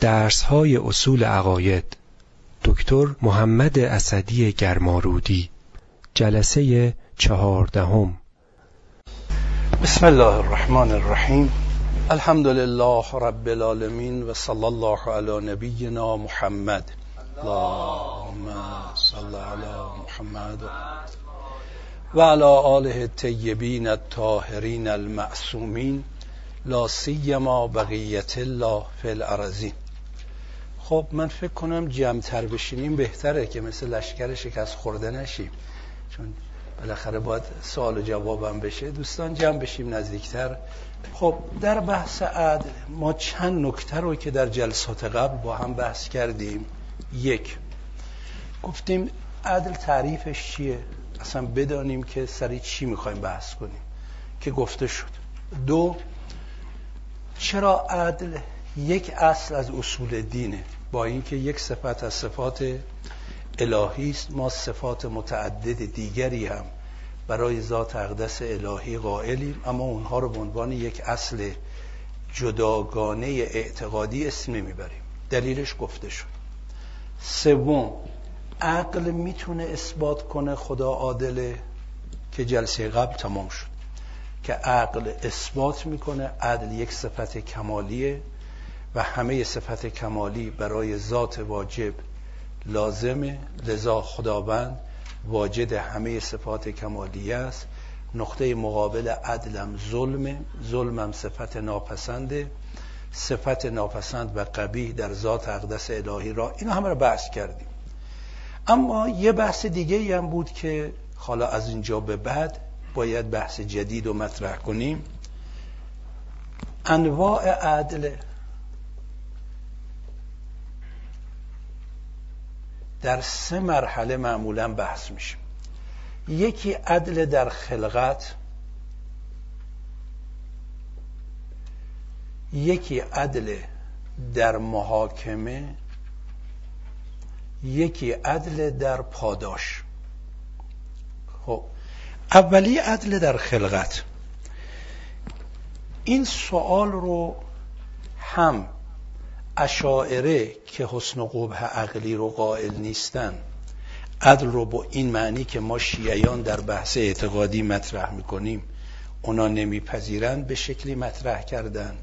درس های اصول عقاید. دکتر محمد اسدی گرمارودی جلسه چهاردهم. بسم الله الرحمن الرحیم. الحمد لله رب العالمین و صلی الله علی نبینا محمد. اللهم صل علی محمد و علی آله الطیبین الطاهرین المعصومین. لا سیما بقیت الله فی الارضین. خب من فکر کنم جمعتر بشینیم بهتره که مثل لشکر شکست خورده نشیم. چون بالاخره باید سوال و جوابم بشه. دوستان جمع بشیم نزدیکتر. خب در بحث عدل ما چند نکته رو که در جلسات قبل با هم بحث کردیم. یک گفتیم عدل تعریفش چیه؟ اصلا بدانیم که سری چی می‌خوایم بحث کنیم که گفته شد. دو چرا عدل یک اصل از اصول دینه؟ با اینکه یک صفت از صفات الهی است ما صفات متعدد دیگری هم برای ذات اقدس الهی قائلیم اما اونها رو به عنوان یک اصل جداگانه اعتقادی اسم نمی‌بریم. دلیلش گفته شد. سوم عقل می‌تونه اثبات کنه خدا عادله که جلسه قبل تمام شد. که عقل اثبات می‌کنه عدل یک صفت کمالیه. و همه صفت کمالی برای ذات واجب لازمه لذا خداوند واجد همه صفات کمالی است. نقطه مقابل عدلم ظلمه ظلمم صفت ناپسنده. صفت ناپسند و قبیح در ذات اقدس الهی را اینا همه رو بحث کردیم. اما یه بحث دیگه هم بود که حالا از اینجا به بعد باید بحث جدید رو مطرح کنیم. انواع عدل در سه مرحله معمولا بحث میشه یکی عدل در خلقت یکی عدل در محاکمه یکی عدل در پاداش. خب اولی عدل در خلقت. این سوال رو هم اشاعره که حسن و قبح عقلی رو قائل نیستن عدل رو با این معنی که ما شیعیان در بحث اعتقادی مطرح می‌کنیم اونا نمیپذیرند به شکلی مطرح کردن.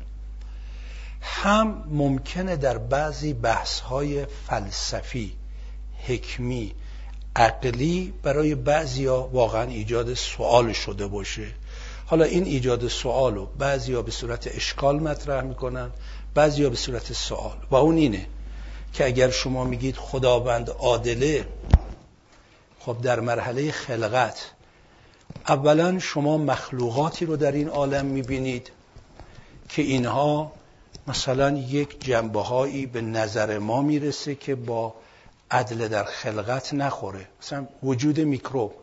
هم ممکنه در بعضی بحث های فلسفی حکمی عقلی برای بعضیا واقعا ایجاد سوال شده باشه. حالا این ایجاد سوال رو بعضیا به صورت اشکال مطرح می‌کنن بعضیا به صورت سوال و اون اینه که اگر شما میگید خداوند عادله خب در مرحله خلقت اولا شما مخلوقاتی رو در این عالم می‌بینید که اینها مثلا یک جنبه هایی به نظر ما می‌رسه که با عدل در خلقت نخوره. مثلا وجود میکروب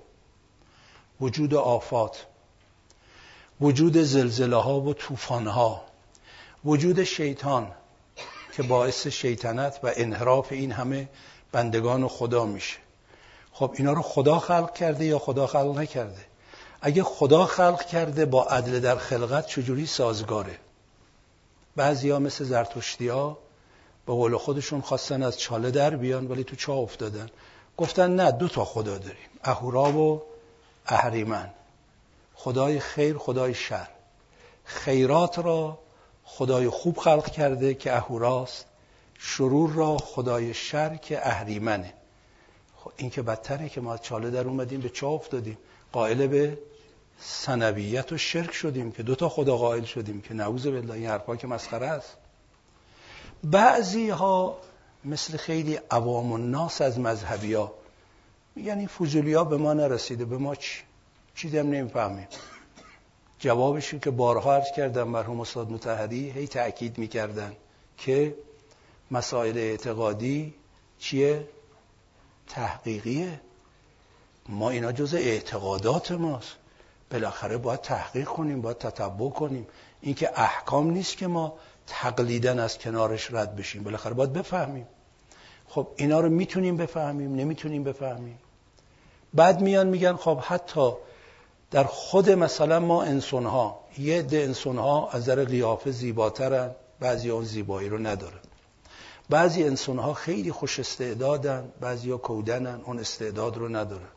وجود آفات وجود زلزله ها و طوفان ها وجود شیطان که باعث شیطنت و انحراف این همه بندگان خدا میشه. خب اینا رو خدا خلق کرده یا خدا خلق نکرده؟ اگه خدا خلق کرده با عدل در خلقت چجوری سازگاره؟ بعضی ها مثل زرتشتی ها به قول خودشون خواستن از چاله در بیان ولی تو چاه افتادن. گفتن نه دو تا خدا داریم اهورا و اهریمن. خدای خیر خدای شر. خیرات را خدای خوب خلق کرده که اهوراست. شرور را خدای شر که اهریمنه. خب این که بدتره که ما چاله در اومدیم به چاه افتادیم قائل به سنویت و شرک شدیم که دوتا خدا قائل شدیم که نعوذ بالله این حرفا که مسخره است. بعضی ها مثل خیلی عوام الناس از مذهبی ها یعنی فوزولی ها به ما نرسیده به ما چی؟ چیزی هم نمی‌فهمیم. جوابشون که بارها عرض کردم مرحوم استاد متحری هی تأکید می‌کردن که مسائل اعتقادی چیه؟ تحقیقیه. ما اینا جز اعتقادات ماست. بالاخره باید تحقیق کنیم باید تتبع کنیم. اینکه احکام نیست که ما تقلیدن از کنارش رد بشیم. بالاخره باید بفهمیم. خب اینا رو می‌تونیم بفهمیم نمی‌تونیم بفهمیم. بعد میان میگن خب حتی در خود مثلا ما انسان ها یه ده انسان ها از نظر قیافه زیباترن بعضی اون زیبایی رو ندارن. بعضی انسان ها خیلی خوش استعدادن بعضی ها کودنن اون استعداد رو ندارن.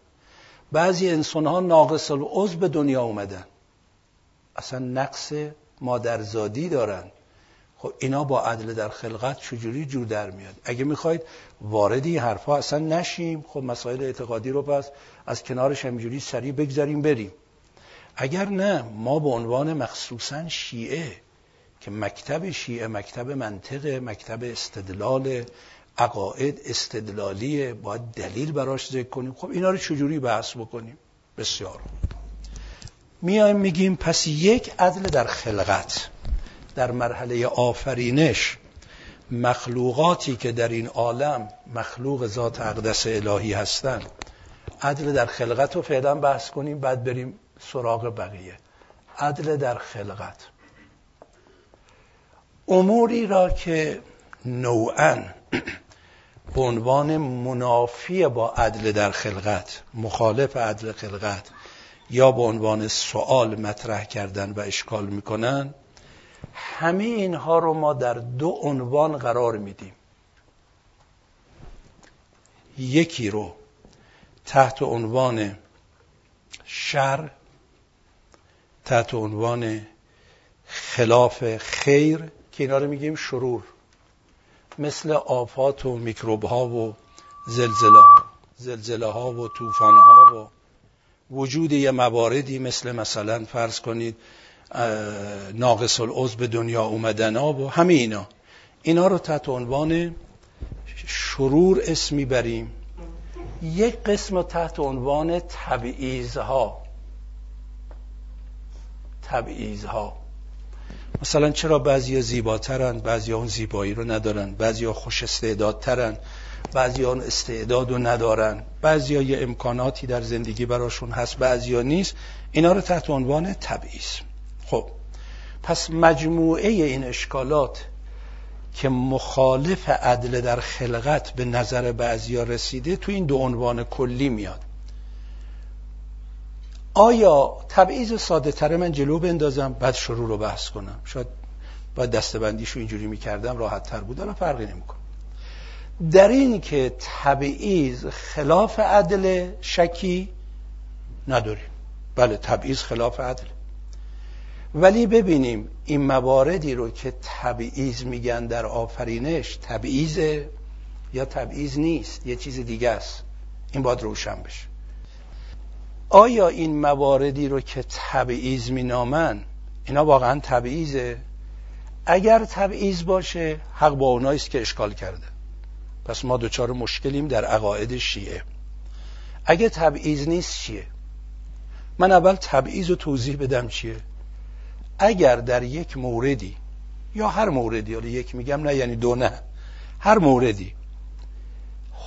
بعضی انسان ها ناقص العضو به دنیا اومدن. اصلا نقص مادرزادی دارن. خب اینا با عدل در خلقت چجوری جور در میاد؟ اگه می‌خواید وارد این حرفا اصلا نشیم. خب مسائل اعتقادی رو پس از کنارش همجوری سریع بگذاریم بریم. اگر نه ما به عنوان مخصوصا شیعه که مکتب شیعه مکتب منطق مکتب استدلال عقاید استدلالی باید دلیل براش ذکر کنیم. خب اینا رو چجوری بحث بکنیم؟ بسیار میایم میگیم پس یک عدل در خلقت در مرحله آفرینش مخلوقاتی که در این عالم مخلوق ذات اقدس الهی هستند عدل در خلقت رو فعلا بحث کنیم بعد بریم سراغ بقیه. عدل در خلقت. اموری را که نوعا به عنوان منافی با عدل در خلقت مخالف عدل خلقت یا به عنوان سوال مطرح کردن و اشکال می‌کنن همه اینها رو ما در دو عنوان قرار میدیم. یکی رو تحت عنوان شر تحت عنوان خلاف خیر که اینا رو میگیم شرور. مثل آفات و میکروب ها و زلزله ها زلزله ها و طوفان ها و وجود یه مواردی مثل مثلا فرض کنید ناقص العضو به دنیا اومدن ها و همه اینا. اینا رو تحت عنوان شرور اسم می‌بریم. یک قسم تحت عنوان تبعیض ها تبعیض ها مثلا چرا بعضی زیباترن بعضی اون زیبایی رو ندارن بعضی خوش استعدادترن بعضی اون استعداد رو ندارن. بعضی یه امکاناتی در زندگی براشون هست بعضی نیست. اینا رو تحت عنوان تبعیض. خب پس مجموعه این اشکالات که مخالف عدل در خلقت به نظر بعضیا رسیده تو این دو عنوان کلی میاد. آیا تبعیض ساده تره من جلو بندازم؟ بعد شروع رو بحث کنم. شاید باید دستبندیشو اینجوری می‌کردم راحت تر بود. الان فرقی نمی‌کنه. در این که تبعیض خلاف عدل شکی نداریم. بله تبعیض خلاف عدل. ولی ببینیم این مواردی رو که تبعیض میگن در آفرینش تبعیض یا تبعیض نیست؟ یه چیز دیگه است. این باید روشن بشه. آیا این مواردی رو که تبعیض مینامن اینا واقعا تبعیضه؟ اگر تبعیض باشه حق با اونایی است که اشکال کرده. پس ما دوچار مشکلیم در عقاید شیعه. اگه تبعیض نیست چیه؟ من اول تبعیض رو توضیح بدم چیه؟ اگر در یک موردی یا هر موردی حالا یک میگم نه یعنی دو نه هر موردی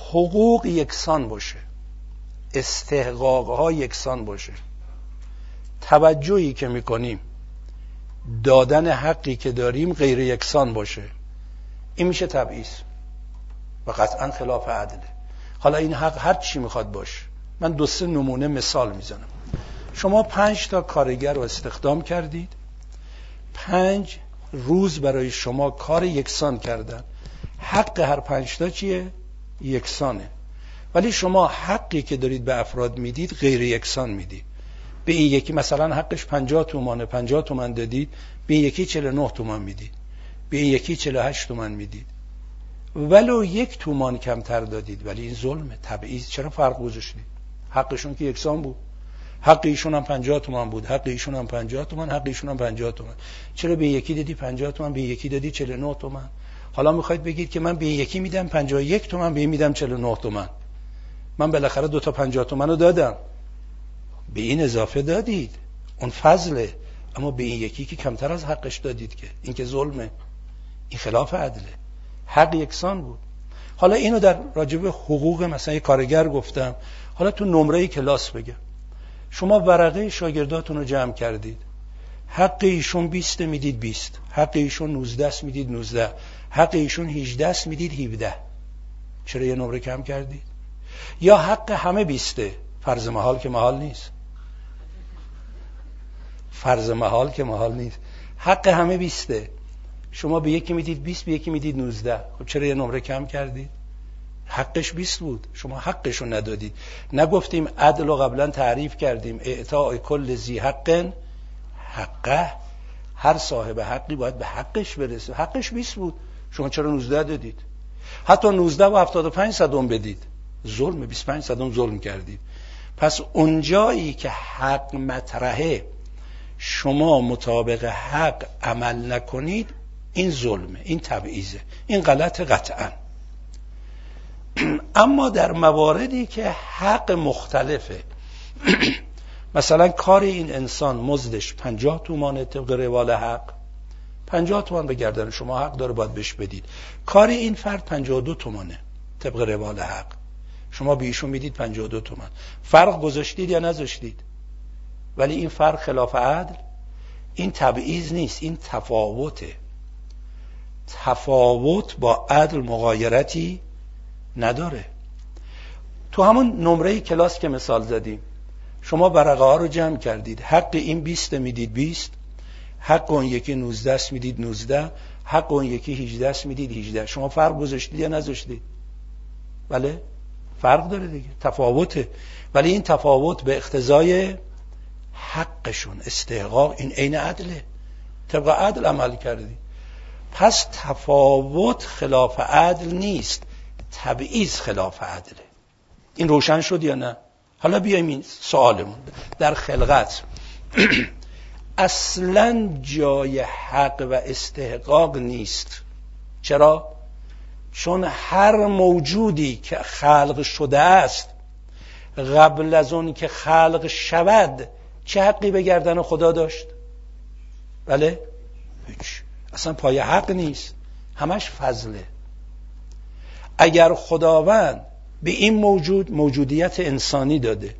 حقوق یکسان باشه استحقاق ها یکسان باشه. توجهی که می‌کنیم دادن حقی که داریم غیر یکسان باشه. این میشه تبعیض و قطعا خلاف عدله حالا این حق هر چی می‌خواد باشه. من دو سه نمونه مثال می‌زنم. شما پنج تا کارگر رو استخدام کردید. پنج روز برای شما کار یکسان کردن. حق هر پنج تا چیه؟ یکسانه. ولی شما حقی که دارید به افراد می‌دید غیر یکسان می‌دید. به این یکی مثلا حقش 50 تومانه 50 تومن دادید به این یکی 49 تومان می‌دید. به این یکی 48 تومن می‌دید. ولو یک تومان کمتر دادید ولی این ظلمه تبعیض. چرا فرق گذاشتید حقشون که یکسان بود. حق ایشون هم 50 تومان بود حق ایشون هم 50 تومان حق ایشون هم 50 تومان. چرا به یکی دادی 50 تومان به یکی دادی 49 تومان؟ حالا می‌خواید بگید که من به یکی میدم 51 تومان به این میدم 49 تومان. من بالاخره دو تا 50 تومان رو دادم. به این اضافه دادید. اون فضله. اما به این یکی که کمتر از حقش دادید که. این که ظلمه. این خلاف عدله. حق یکسان بود. حالا اینو در راجب حقوق مثلا یه کارگر گفتم. حالا تو نمره کلاس بگم. شما ورقه شاگرداتون رو جمع کردید. حق ایشون 20 می‌دید 20 حق ایشون 19 می‌دید 19 حق ایشون 18 می‌دید 17 چرا یه نمره کم کردید؟ یا حق همه 20 فرض محال که محال نیست. فرض محال که محال نیست. حق همه 20 شما به یکی می‌دید 20 به یکی می‌دید 19 خب چرا یه نمره کم کردید؟ حقش 20 بود. شما حقش رو ندادید. نگفتیم عدل رو قبلا تعریف کردیم. اعطاء کل زی حق حقه. هر صاحب حقی باید به حقش برسه. حقش 20 بود. شما چرا 19 دادید؟ حتی 19 و 75 صدم بدید. ظلم 25 صدم ظلم کردید. پس اونجایی که حق مطرحه شما مطابق حق عمل نکنید این ظلمه این تبعیزه این غلط قطعا. اما در مواردی که حق مختلفه مثلا کار این انسان مزدش پنجاه تومانه طبق روال حق پنجاه تومان به گردن شما حق داره باید بهش بدید. کار این فرد پنجاه دو تومانه طبق روال حق. شما به ایشون می‌دید پنجاه دو تومان. فرق گذاشتید یا نذاشتید؟ ولی این فرق خلاف عدل این تبعیض نیست این تفاوته. تفاوت با عدل مغایرتی نداره. تو همون نمره کلاس که مثال زدیم شما برقه ها رو جمع کردید. حق این 20 می‌دید 20 حق اون یکی 19 می‌دید 19 حق اون یکی 18 می‌دید 18 شما فرق گذاشتید یا نذاشتید؟ بله؟ فرق داره دیگه. تفاوته. ولی این تفاوت به اقتضای حقشون استحقاق این عین عدله. طبق عدل عمل کردی. پس تفاوت خلاف عدل نیست. تبعیض خلاف عدله. این روشن شد یا نه؟ حالا بیایم این سوالمون. در خلقت. اصلا جای حق و استحقاق نیست. چرا؟ چون هر موجودی که خلق شده است قبل از اون که خلق شود چه حقی به گردن خدا داشت؟ بله؟ هیچ اصلا پای حق نیست همش فضله اگر خداوند به این موجود موجودیت انسانی داده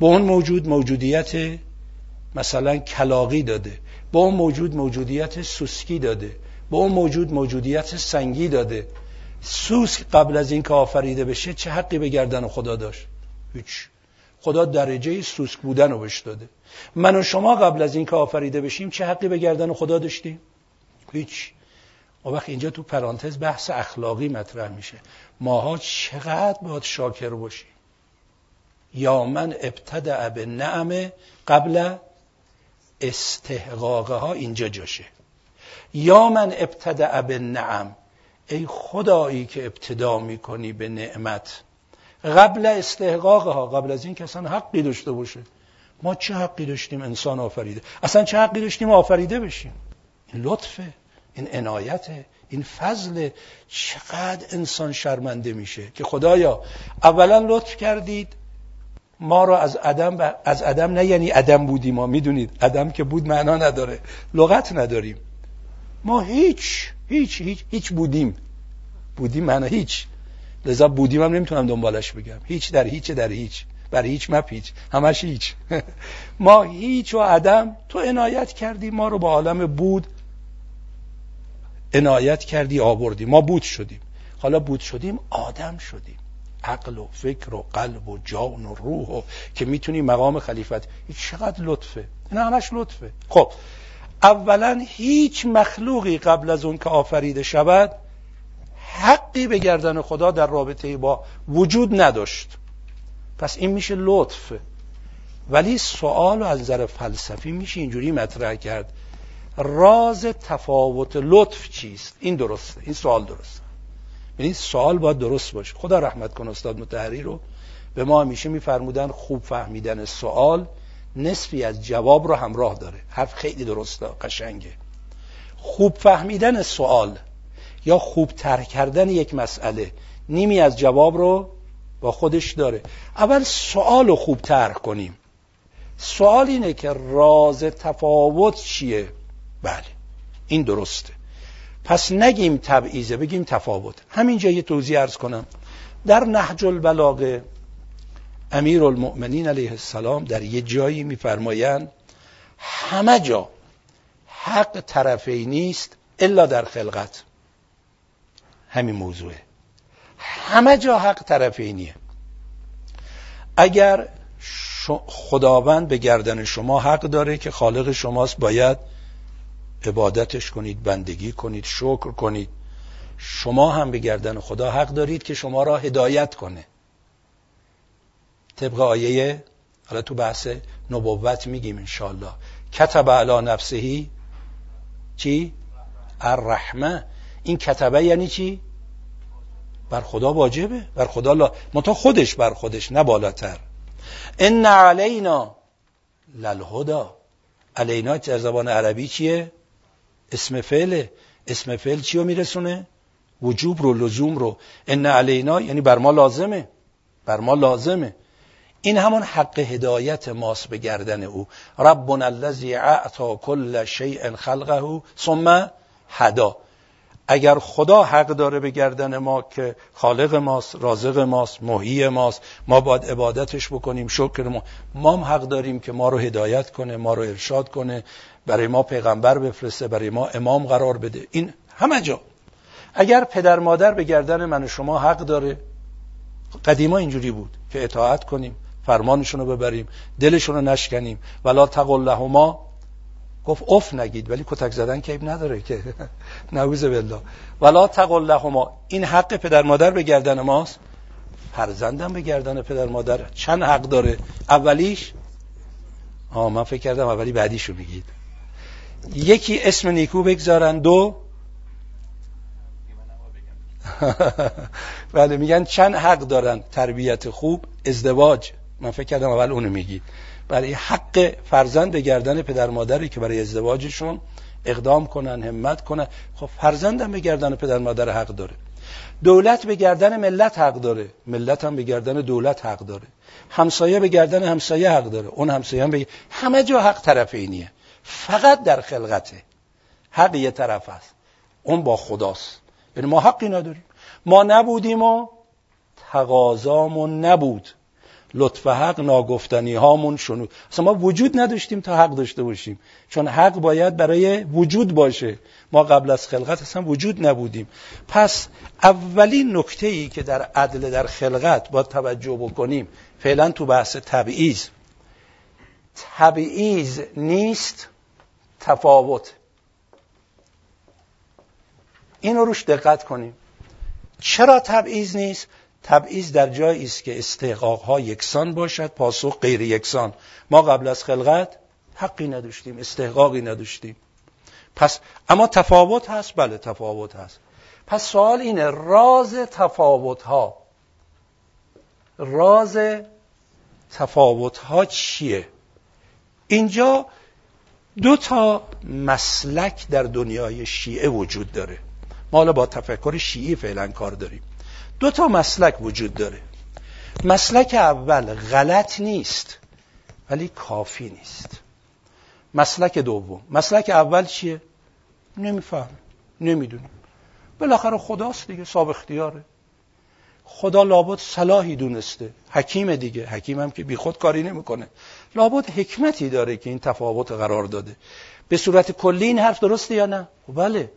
به اون موجود موجودیت مثلا کلاقی داده به اون موجود موجودیت سوسکی داده به اون موجود موجودیت سنگی داده سوسک قبل از این که آفریده بشه چه حقی به گردن خدا داشت؟ هیچ. خدا درجه سوسک بودن رو بهش داده. من و شما قبل از این که آفریده بشیم چه حقی به گردن خدا داشتیم؟ هیچ. و وقت اینجا تو پرانتز بحث اخلاقی مطرح میشه. ماها چقدر باید شاکر باشیم. یا من ابتدع به نعمه قبل استحقاقها ها اینجا جاشه. یا من ابتدع به نعم ای خدایی که ابتدا می‌کنی به نعمت. قبل استحقاقها ها قبل از این که اصلا حقی داشته باشه. ما چه حقی داشتیم انسان آفریده؟ اصلا چه حقی داشتیم آفریده بشیم؟ این لطفه این عنایته این فضل چقدر انسان شرمنده میشه که خدایا اولا لطف کردید ما رو از عدم از عدم نه یعنی عدم بودیم ما می‌دونید؟ عدم که بود معنا نداره لغت نداریم. ما هیچ هیچ هیچ هیچ بودیم. بودیم معنا هیچ. لذا بودیم هم نمی‌تونم دنبالش بگم. هیچ در هیچ در هیچ. بر هیچ مپ هیچ. همش هیچ. ما هیچ و عدم تو عنایت کردی ما رو با عالم بود عنایت کردی آوردی. ما بود شدیم. حالا بود شدیم آدم شدیم. عقل و فکر و قلب و جان و روح و که می‌تونی مقام خلیفت چقدر لطفه. این همش لطفه. خب اولا هیچ مخلوقی قبل از اون که آفریده شود حقی به گردن خدا در رابطه با وجود نداشت. پس این میشه لطف. ولی سوال از نظر فلسفی میشه اینجوری مطرح کرد. راز تفاوت لطف چیست؟ این درسته. این سوال درسته. یعنی سوال باید درست باشه. خدا رحمت کن استاد متحری رو. به ما همیشه میفرمودن خوب فهمیدن سوال. نصفی از جواب رو همراه داره. حرف خیلی درسته قشنگه. خوب فهمیدن سوال یا خوب تر کردن یک مسئله نیمی از جواب رو با خودش داره. اول سوال رو خوب طرح کنیم. سوال اینه که راز تفاوت چیه؟ بله این درسته. پس نگیم تبعیزه بگیم تفاوت. همینجا یه توضیح ارز کنم. در نهج البلاغه امیر المؤمنین علیه السلام در یه جایی میفرمایند همه جا حق طرفی نیست الا در خلقت. همین موضوعه. همه جا حق طرفینیه اگر خداوند به گردن شما حق داره که خالق شماست باید عبادتش کنید بندگی کنید شکر کنید. شما هم به گردن خدا حق دارید که شما را هدایت کنه. طبق آیه حالا تو بحث نبوت میگیم انشالله کتب علا نفسهی چی؟ الرحمه. این کتبه یعنی چی؟ بر خدا واجبه. بر خدا لا متا خودش بر خودش نه بالاتر. ان علینا للهدا علینا در زبان عربی چیه؟ اسم فعله. اسم فعل چی رو میرسونه؟ وجوب رو لزوم رو. ان علینا یعنی بر ما لازمه. بر ما لازمه. این همون حق هدایت ماست به گردن او. ربنا الذی اعطا کل شیء خلقه ثم هدا. اگر خدا حق داره به گردن ما که خالق ماست رازق ماست محیی ماست ما باید عبادتش بکنیم شکر ما. ما هم حق داریم که ما رو هدایت کنه ما رو ارشاد کنه برای ما پیغمبر بفرسته برای ما امام قرار بده. این همه جا. اگر پدر مادر به گردن من و شما حق داره قدیما اینجوری بود که اطاعت کنیم. فرمانشون رو ببریم دلشون رو نشکنیم. ولا تقل لهما گفت اف نگید ولی کتک زدن که نداره که. نعوذ بالله. ولا تقل لهما این حق پدر مادر به گردن ماست؟ فرزندم به گردن پدر مادر. چند حق داره؟ اولیش؟ آه من فکر کردم اولی بعدیشو میگید. یکی اسم نیکو بگذارن. دو؟ بله میگن چند حق دارن؟ تربیت خوب ازدواج. من فکر کردم اول اونو میگید برای حق فرزند گردن پدر مادری که برای ازدواجشون اقدام کنن همت کنن. خب فرزندم به گردن پدر مادر حق داره. دولت به گردن ملت حق داره. ملت هم به گردن دولت حق داره. همسایه به گردن همسایه حق داره. اون همسایه هم به همه جا حق طرف اینیه. فقط در خلقته. حق یه طرف است. اون با خداست. یعنی ما حقی نداریم. ما نبودیم و تقاضامون نبود. لطف حق ناگفتنی هامون شنود اصلا ما وجود نداشتیم تا حق داشته باشیم. چون حق باید برای وجود باشه. ما قبل از خلقت اصلا وجود نبودیم. پس اولین نکته ای که در عدل در خلقت با توجه بکنیم فعلا تو بحث تبعیض. تبعیض نیست تفاوت. اینو روش دقت کنیم. چرا تبعیض نیست؟ تبعیض در جایی است که استحقاق ها یکسان باشد پاسخ غیر یکسان. ما قبل از خلقت حقی نداشتیم استحقاقی نداشتیم. پس اما تفاوت هست؟ بله تفاوت هست. پس سوال اینه راز تفاوت ها راز تفاوت ها چیه؟ اینجا دو تا مسلک در دنیای شیعه وجود داره. ما حالا با تفکر شیعی فعلا کار داریم. دو تا مسلک وجود داره. مسلک اول غلط نیست ولی کافی نیست. مسلک دوم. مسلک اول چیه؟ نمیفهم نمی‌دونیم بالاخره خداست دیگه صاحب اختیاره. خدا لابد صلاحی دونسته. حکیم دیگه. حکیم هم که بی خود کاری نمی‌کنه. لابد حکمتی داره که این تفاوت قرار داده. به صورت کلی این حرف درسته یا نه؟ بله.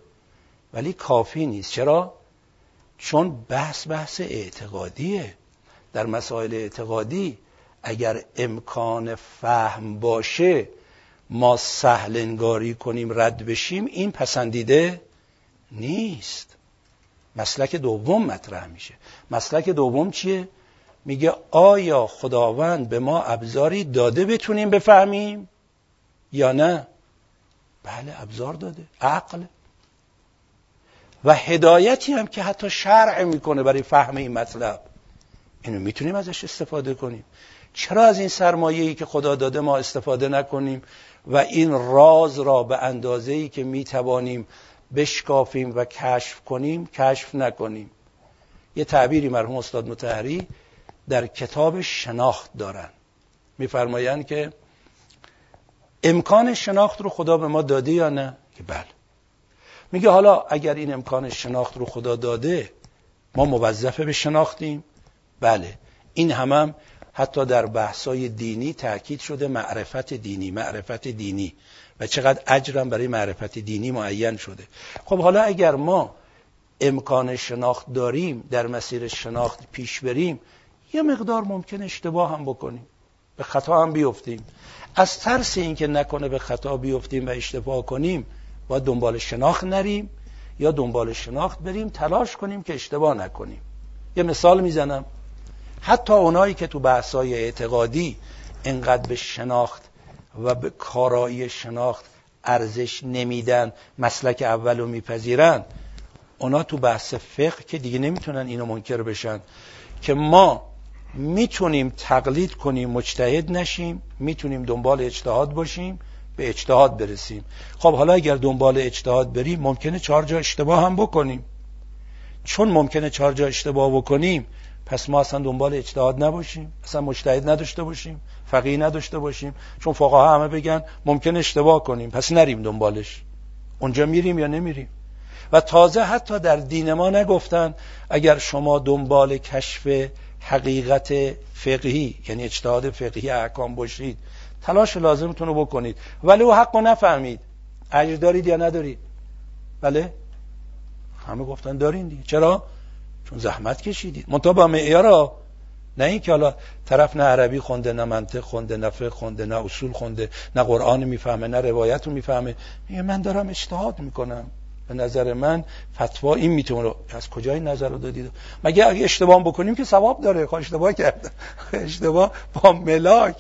ولی کافی نیست. چرا؟ چون بحث بحث اعتقادیه. در مسائل اعتقادی اگر امکان فهم باشه ما سهل انگاری کنیم رد بشیم این پسندیده نیست. مسلک دوم مطرح میشه. مسلک دوم چیه؟ میگه آیا خداوند به ما ابزاری داده بتونیم بفهمیم یا نه؟ بله ابزار داده. عقل. و هدایتی هم که حتی شرع می‌کنه برای فهم این مطلب. اینو می‌تونیم ازش استفاده کنیم. چرا از این سرمایه‌ای که خدا داده ما استفاده نکنیم و این راز را به اندازه‌ای که می‌توانیم بشکافیم و کشف کنیم کشف نکنیم؟ یه تعبیری مرحوم استاد متحری در کتاب شناخت دارن. میفرمایند که امکان شناخت رو خدا به ما داده یا نه؟ که بله. میگه حالا اگر این امکان شناخت رو خدا داده ما موظفه به شناختیم. بله. این همم هم حتی در بحثای دینی تاکید شده معرفت دینی معرفت دینی. و چقدر اجرم برای معرفت دینی معین شده. خب حالا اگر ما امکان شناخت داریم در مسیر شناخت پیش بریم یه مقدار ممکن اشتباه هم بکنیم. به خطا هم بیفتیم. از ترس اینکه نکنه به خطا بیفتیم و اشتباه کنیم باید دنبال شناخت نریم یا دنبال شناخت بریم تلاش کنیم که اشتباه نکنیم. یه مثال می‌زنم. حتی اونایی که تو بحثای اعتقادی انقدر به شناخت و به کارایی شناخت ارزش نمیدن مسلک اول رو میپذیرن اونا تو بحث فقه که دیگه نمی‌تونن اینو منکر بشن که ما می‌تونیم تقلید کنیم مجتهد نشیم می‌تونیم دنبال اجتهاد باشیم به اجتهاد برسیم. خب حالا اگر دنبال اجتهاد بریم ممکنه چهار جا اشتباه هم بکنیم. چون ممکنه چهار جا اشتباه بکنیم پس ما اصلا دنبال اجتهاد نباشیم. اصلا مجتهد نداشته باشیم فقیه نداشته باشیم. چون فقها همه بگن ممکن اشتباه کنیم پس نریم دنبالش. اونجا میریم یا نمیریم؟ و تازه حتی در دین ما نگفتن اگر شما دنبال کشف حقیقت فقهی یعنی اجتهاد فقهی احکام باشید تلاش لازمتون رو بکنید. ولی او حق رو نفهمید. اجر دارید یا ندارید. بله؟ همه گفتن دارین دیگه. چرا؟ چون زحمت کشیدید. منتها با معیارا. نه اینکه حالا طرف نه عربی خونده نه منطق خونده نه فقه خونده نه اصول خونده نه قرآن می‌فهمه نه روایت رو می‌فهمه. میگه من دارم اجتهاد می‌کنم. به نظر من فتوا این می‌تونه از کجای نظر رو دادید؟ مگه اگه اشتباه بکنیم که ثواب داره. خواهش اشتباه کرد. اشتباه با ملاک.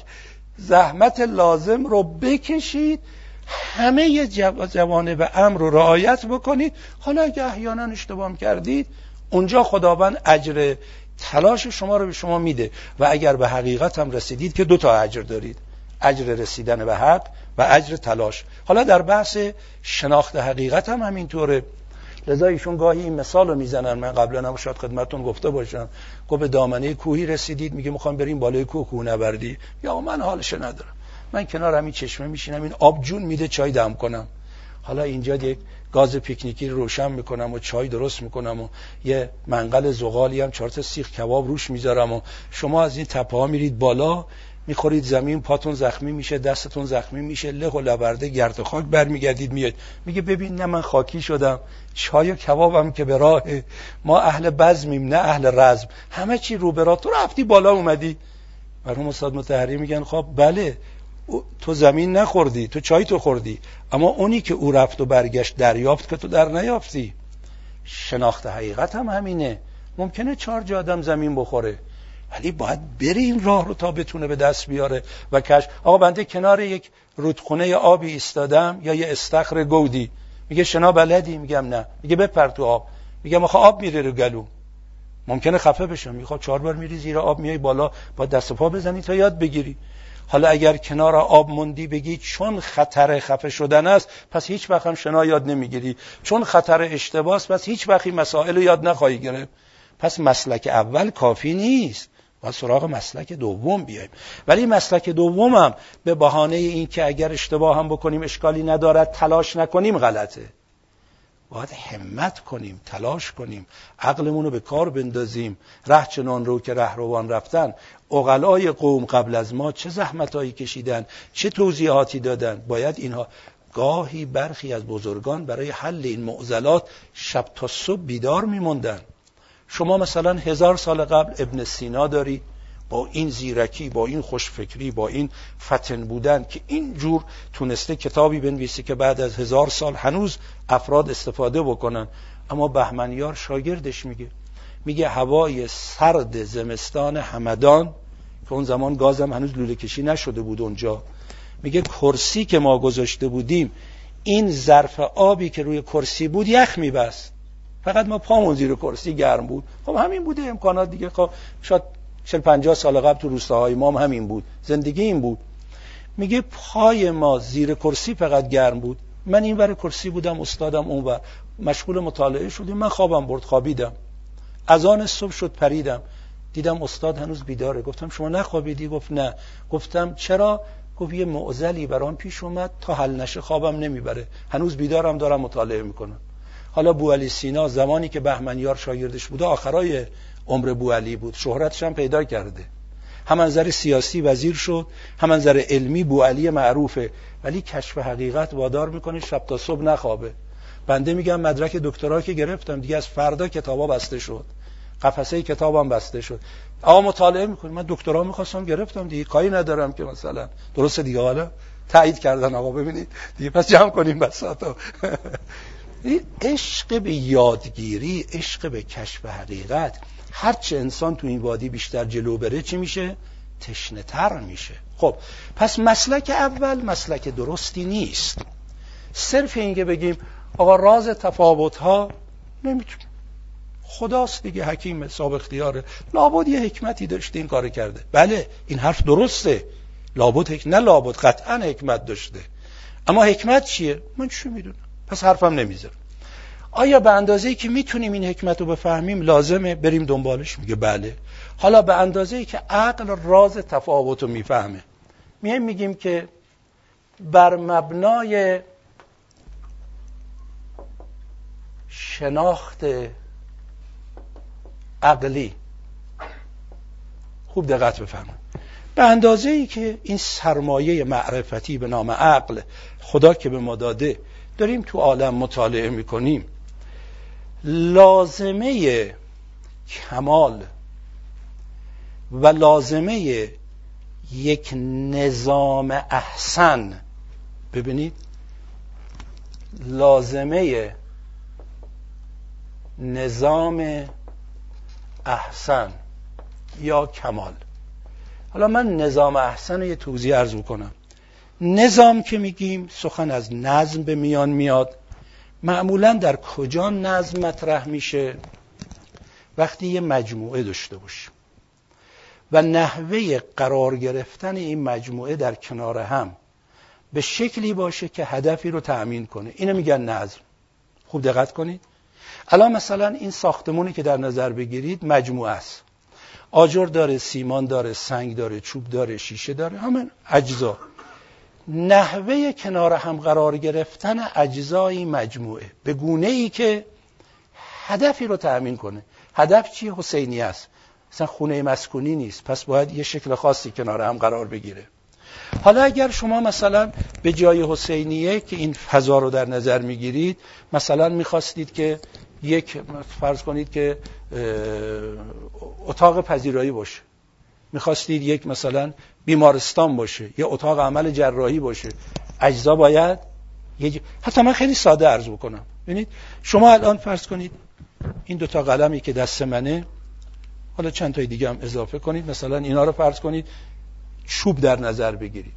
زحمت لازم رو بکشید همه جوانب امر رو رعایت بکنید. حالا اگه احیانا اشتباه کردید اونجا خداوند اجر تلاش شما رو به شما میده. و اگر به حقیقت هم رسیدید که دو تا اجر دارید. اجر رسیدن به حق و اجر تلاش. حالا در بحث شناخت حقیقت هم همینطوره. لذا ایشون گاهی این مثال می‌زنن. من قبلا هم شاید خدمتون گفته باشم. گفت به دامنه کوهی رسیدید. میگه می‌خوام بریم بالای کوه کوه نبردی. یا من حالش ندارم. من کنار همین چشمه میشینم. این آب جون میده چای دم کنم. حالا اینجا یک گاز پیکنیکی روشن می‌کنم و چای درست می‌کنم و یه منقل زغالی هم چهار سیخ کباب روش می‌ذارم و شما از این تپه ها میرید بالا. می‌خورید زمین پاتون زخمی میشه دستتون زخمی میشه له و لبرده گرد و خاک برمیگردید میاد. میگه ببین نه من خاکی شدم چای و کبابم که به راه ما اهل بزمیم نه اهل رزم. همه چی رو برا تو رفتی بالا اومدی. مرحوم استاد متحری میگن خب بله تو زمین نخوردی تو چای تو خوردی. اما اونی که او رفت و برگشت دریافت که تو در نیافتی. شناخت حقیقت هم همینه. ممکنه چهار جا آدم زمین بخوره. ولی باید بری این راه رو تا بتونه به دست بیاره و کش آقا بنده کنار یک رودخونه آبی ایستادم یا یه استخر گودی. میگه شنا بلدی؟ میگم نه. میگه بپر تو آب. میگم آخه آب میره رو گلو. ممکنه خفه بشم. می‌خواد چهار بار میری زیر آب میای بالا. با دست پا بزنی تا یاد بگیری. حالا اگر کنار آب موندی بگی چون خطر خفه شدن است پس هیچ وقت هم شنا یاد نمی‌گیری. چون خطر اشتباه است پس هیچ وقت مسائل یاد نخواهی گرفت. پس مسلک اول کافی نیست. با سراغ مسلک دوم بیایم. ولی مسلک دومم به بهانه این که اگر اشتباه هم بکنیم اشکالی ندارد تلاش نکنیم غلطه. باید همت کنیم تلاش کنیم عقلمون رو به کار بندازیم. ره چنان رو که رهروان رفتن. اقلای قوم قبل از ما چه زحمتهایی کشیدن چه توضیحاتی دادن. باید اینها گاهی برخی از بزرگان برای حل این معضلات شب تا صبح بیدار میموندن. شما مثلا هزار سال قبل ابن سینا داری با این زیرکی با این خوشفکری با این فتن بودن که اینجور تونسته کتابی بنویسه که بعد از هزار سال هنوز افراد استفاده بکنن. اما بهمنیار شاگردش میگه. میگه هوای سرد زمستان همدان که اون زمان گازم هنوز لوله کشی نشده بود اونجا. میگه کرسی که ما گذاشته بودیم این ظرف آبی که روی کرسی بود یخ میبست. فقط ما پامون زیر کرسی گرم بود. خب همین بوده امکانات دیگه. خب شاید 40 50 سال قبل تو روستاهای ما هم همین بود. زندگی این بود. میگه پای ما زیر کرسی فقط گرم بود. من این ور کرسی بودم استادم اون ور. مشغول مطالعه شدیم. من خوابم برد خوابیدم. از آن صبح شد پریدم. دیدم استاد هنوز بیداره. گفتم شما نخوابیدی؟ گفت نه. گفتم چرا؟ گفت یه معزلی برام پیش اومد تا حل نشه خوابم نمی‌بره. هنوز بیدارم دارم مطالعه می‌کنم. حالا بو علی سینا زمانی که بهمنیار شاگردش بوده آخرای عمر بو علی بود. شهرتش هم پیدا کرده. هم نظر سیاسی وزیر شد هم نظر علمی بو علی معروفه. ولی کشف حقیقت وادار می‌کنه شب تا صبح نخوابه. بنده میگم مدرک دکترا که گرفتم دیگه از فردا کتابا بسته شد. قفسه کتابم بسته شد. آقا مطالعه می‌کنی؟ من دکترا می‌خواستم گرفتم دیگه. کاری ندارم که مثلا. درست دیگه حالا تایید کردن آقا ببینید. دیگه پس جمع کنیم عشق به یادگیری عشق به کشف حقیقت. هرچه انسان تو این وادی بیشتر جلو بره چی میشه؟ تشنه تر میشه. خب پس مسلک اول مسلک درستی نیست. صرف اینکه بگیم آقا راز تفاوت ها نمی‌تونه. خداست دیگه حکیم صاحب اختیاره. لابد یه حکمتی داشته این کار کرده. بله این حرف درسته. لابد حکمت نه لابد قطعا حکمت داشته. اما حکمت چیه؟ من چی می‌دونم؟ پس حرفم نمی‌ذارم. آیا به اندازه‌ای که می‌تونیم این حکمت رو بفهمیم لازمه بریم دنبالش؟ میگه بله. حالا به اندازه‌ای که عقل راز تفاوت رو می‌فهمه. میایم میگیم که بر مبنای شناخت عقلی خوب دقت بفرمایید. به اندازه ای که این سرمایه معرفتی به نام عقل خدا که به ما داده داریم تو عالم مطالعه می‌کنیم. لازمه کمال و لازمه یک نظام احسن. ببینید. لازمه نظام احسن یا کمال. حالا من نظام احسن رو یه توضیح عرض کنم نظام که میگیم سخن از نظم به میان میاد. معمولا در کجا نظم مطرح میشه؟ وقتی یه مجموعه داشته باشیم و نحوه قرار گرفتن این مجموعه در کنار هم به شکلی باشه که هدفی رو تأمین کنه. اینو میگن نظم. خوب دقت کنید. الان مثلا این ساختمونی که در نظر بگیرید مجموعه است. آجر داره سیمان داره سنگ داره چوب داره شیشه داره. همین اجزا. نحوه کنار هم قرار گرفتن اجزای مجموعه. به گونه ای که هدفی رو تأمین کنه. هدف چی؟ حسینی است. مثلا خونه مسکونی نیست. پس باید یه شکل خاصی کنار هم قرار بگیره. حالا اگر شما مثلا به جای حسینیه که این فضا رو در نظر می‌گیرید مثلا می‌خواستید که یک فرض کنید که اتاق پذیرایی باشه. می‌خواستید یک مثلا بیمارستان باشه یا اتاق عمل جراحی باشه. اجزا باید یه حتی من خیلی ساده عرض بکنم. ببینید شما الان فرض کنید این دوتا قلمی که دست منه حالا چند تای دیگه هم اضافه کنید. مثلا اینا رو فرض کنید چوب در نظر بگیرید.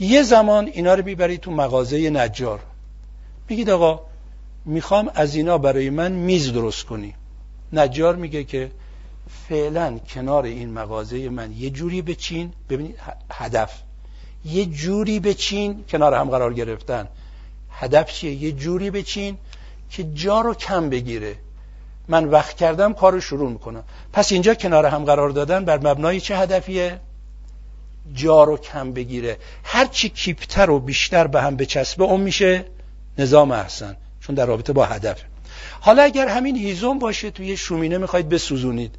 یه زمان اینا رو بیبرید تو مغازه نجار. میگید آقا می‌خوام از اینا برای من میز درست کنی. نجار میگه که فعلا کنار این مغازه من یه جوری بچین. ببینید هدف. یه جوری بچین کنار هم قرار گرفتن. هدف چیه؟ یه جوری بچین که جا رو کم بگیره. من وقت کردم کار رو شروع می‌کنم. پس اینجا کنار هم قرار دادن بر مبنای چه هدفیه؟ جا رو کم بگیره. هر چی کیپتر و بیشتر به هم بچسبه اون میشه نظام احسن. چون در رابطه با هدف. حالا اگر همین هیزم باشه توی شومینه می‌خواید بسوزونید.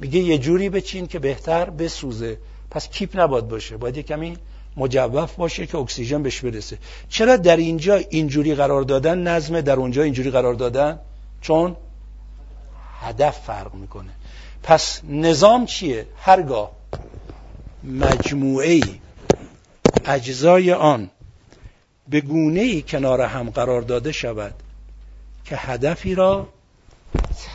میگه یه جوری بچین که بهتر بسوزه. پس کیپ نباد باشه باید یه کمی مجوف باشه که اکسیژن بهش برسه. چرا در اینجا اینجوری قرار دادن نظم در اونجا اینجوری قرار دادن؟ چون هدف فرق می‌کنه. پس نظام چیه؟ هرگاه مجموعه اجزای آن به گونه ای کنار هم قرار داده شود که هدفی را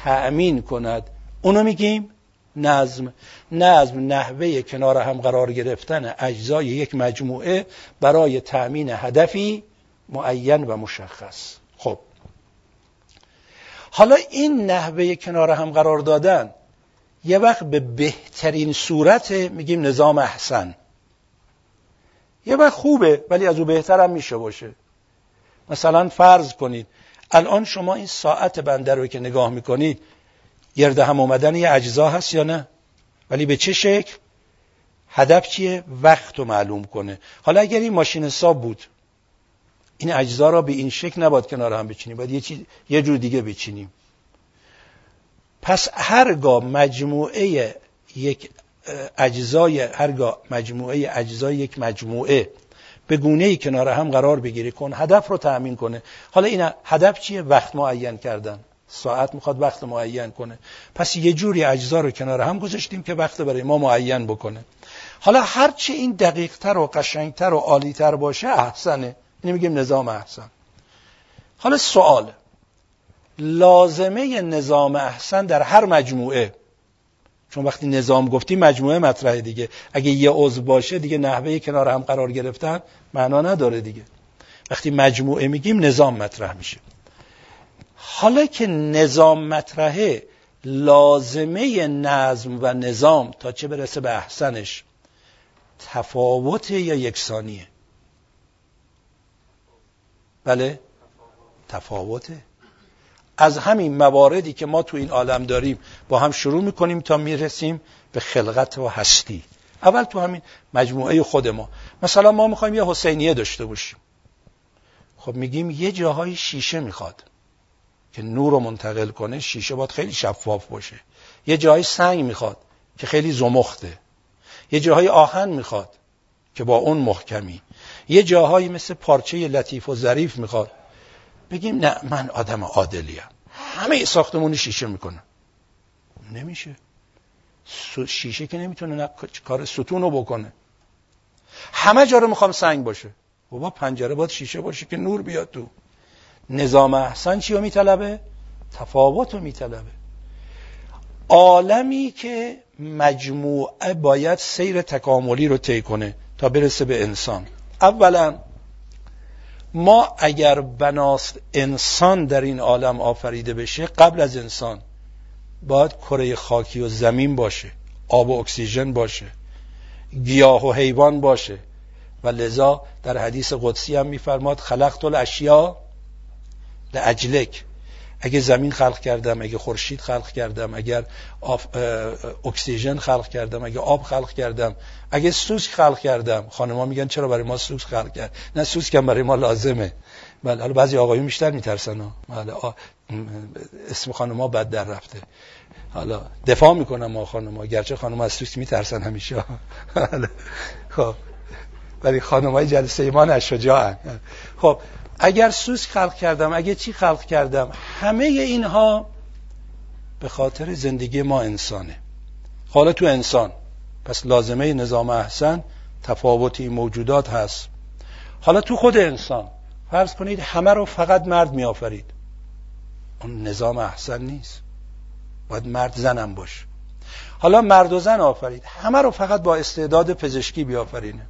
تأمین کند. اونو میگیم نظم نظم نحوه کنار هم قرار گرفتن اجزای یک مجموعه برای تأمین هدفی معین و مشخص. خب. حالا این نحوه کنار هم قرار دادن یه وقت به بهترین صورت میگیم نظام احسن. یه وقت خوبه ولی از او بهتر هم میشه باشه. مثلا فرض کنید الان شما این ساعت بنده رو که نگاه می‌کنید گرد هم اومدن یه اجزا هست یا نه؟ ولی به چه شکل؟ هدف چیه؟ وقت رو معلوم کنه. حالا اگر این ماشین حساب بود این اجزا را به این شکل نباید کنار هم بچینیم. باید یه, چیز، یه جور دیگه بچینیم. پس هرگاه مجموعه یک اجزای هرگاه مجموعه اجزای یک مجموعه به گونه ای کنار هم قرار بگیره کن هدف رو تأمین کنه. حالا این هدف چیه؟ وقت معین کردن. ساعت می‌خواد وقت معین کنه. پس یه جوری اجزا رو کنار هم گذاشتیم که وقت برای ما معین بکنه. حالا هرچی این دقیقتر و قشنگتر و عالیتر باشه احسنه. اینو میگیم نظام احسن. حالا سوال. لازمه نظام احسن در هر مجموعه. چون وقتی نظام گفتی مجموعه مطرحه دیگه. اگه یه عضو باشه دیگه نحوه کنار هم قرار گرفتن معنا نداره دیگه. وقتی مجموعه میگیم نظام مطرح میشه. حالا که نظام مطرحه لازمه نظم و نظام تا چه برسه به احسنش تفاوت یا یکسانیه؟ بله؟ تفاوته. از همین مواردی که ما تو این عالم داریم با هم شروع می‌کنیم تا می‌رسیم به خلقت و هستی. اول تو همین مجموعه خود ما. مثلا ما می‌خوایم یه حسینیه داشته باشیم. خب میگیم یه جاهای شیشه می‌خواد. که نور رو منتقل کنه شیشه باید خیلی شفاف باشه. یه جای سنگ می‌خواد که خیلی زمخته. یه جاهای آهن می‌خواد که با اون محکمی. یه جاهایی مثل پارچه لطیف و ظریف می‌خواد. بگیم نه من آدم عادلیم همه ساختمون شیشه می‌کنم نمیشه. شیشه که نمی‌تونه کار ستون رو بکنه. همه جا رو می‌خوام سنگ باشه. بابا پنجره باید شیشه باشه که نور بیاد تو. نظام احسن چی رو میطلبه؟ تفاوت رو میطلبه. عالمی که مجموعه باید سیر تکاملی رو طی کنه تا برسه به انسان. اولا ما اگر بناست انسان در این عالم آفریده بشه قبل از انسان باید کره خاکی و زمین باشه آب و اکسیژن باشه گیاه و حیوان باشه. و لذا در حدیث قدسی هم میفرماد خلقت الاشیا لاجلک اگه زمین خلق کردم اگه خورشید خلق کردم اگر اکسیژن خلق کردم اگه آب خلق کردم اگه سوسک خلق کردم. خانما میگن چرا برای ما سوسک خلق کرد؟ نه سوسک هم برای ما لازمه. بله حالا بعضی آقایون بیشتر میترسن. ها بله اسم خانما بد در رفته. حالا دفاع می‌کنم ما خانما گرچه خانم از سوسک میترسن همیشه. بله. خب. ولی خانمای جلسه ایمان اشجاعن خب اگر سوسک خلق کردم اگه چی خلق کردم همه اینها به خاطر زندگی ما انسانه. حالا تو انسان پس لازمه نظام احسن تفاوتی موجودات هست. حالا تو خود انسان فرض کنید همه رو فقط مرد می آفرید اون نظام احسن نیست. باید مرد زنم باشه. حالا مرد و زن آفرید همه رو فقط با استعداد پزشکی بیافرینه.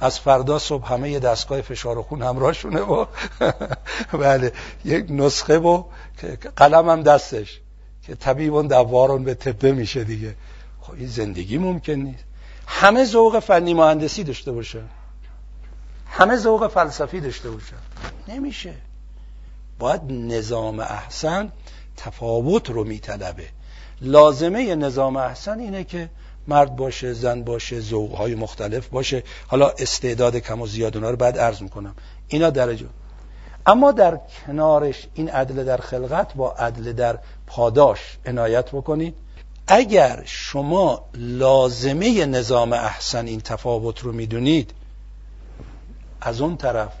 از فردا صبح همه یه دستگاه فشار خون همراهشونه و بله یک نسخه و قلم هم دستش که طبیب دوارون به تبه میشه دیگه. خب این زندگی ممکن نیست. همه ذوق فنی مهندسی داشته باشه. همه ذوق فلسفی داشته باشه. نمیشه. باید نظام احسن تفاوت رو میطلبه. لازمه نظام احسن اینه که مرد باشه زن باشه ذوقهای مختلف باشه. حالا استعداد کم و زیاد اونا رو بعد عرض می‌کنم. اینا درجه. اما در کنارش این عدل در خلقت با عدل در پاداش عنایت بکنید. اگر شما لازمه نظام احسن این تفاوت رو می‌دونید از اون طرف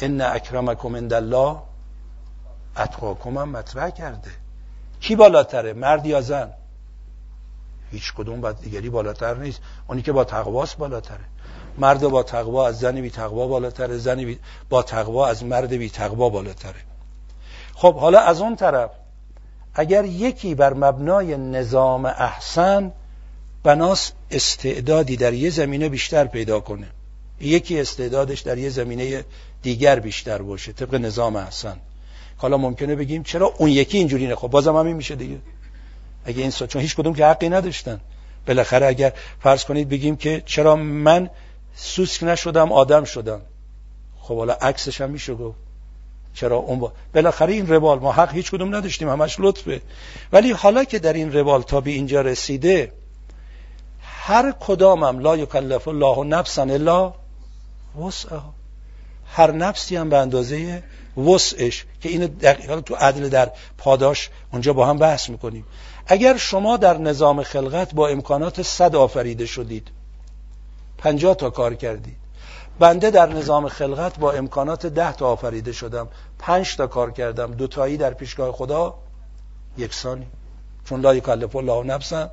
ان اکرمکم عند الله اتقاکم مطرح کرده. کی بالاتره مرد یا زن؟ هیچ کدوم بعد دیگری بالاتر نیست. اونی که با تقواست بالاتره. مرد با تقوا از زن بی تقوا بالاتره. زن با تقوا از مرد بی تقوا بالاتره. خب حالا از اون طرف اگر یکی بر مبنای نظام احسن بناس استعدادی در یه زمینه بیشتر پیدا کنه یکی استعدادش در یه زمینه دیگر بیشتر باشه طبق نظام احسن. حالا ممکنه بگیم چرا اون یکی اینجوری نه خب بازم همین میشه دیگه. اگه این چون هیچ کدوم که حقی نداشتن. بالاخره اگر فرض کنید بگیم که چرا من سوسک نشدم آدم شدم. خب حالا عکسش هم میشه گفت. چرا اون با... بالاخره این روال ما حق هیچ کدوم نداشتیم همش لطفه. ولی حالا که در این روال تا به اینجا رسیده هر کدامم لا یکلف الله نفسا الا وسعها. هر نفسی هم به اندازه وسعش که اینو دقیقا تو عدل در پاداش اونجا با هم بحث می‌کنیم. اگر شما در نظام خلقت با امکانات صد آفریده شدید پنجاه تا کار کردید بنده در نظام خلقت با امکانات ده تا آفریده شدم پنج تا کار کردم دوتایی در پیشگاه خدا یکسانی. چون لا یکلف الله نفسا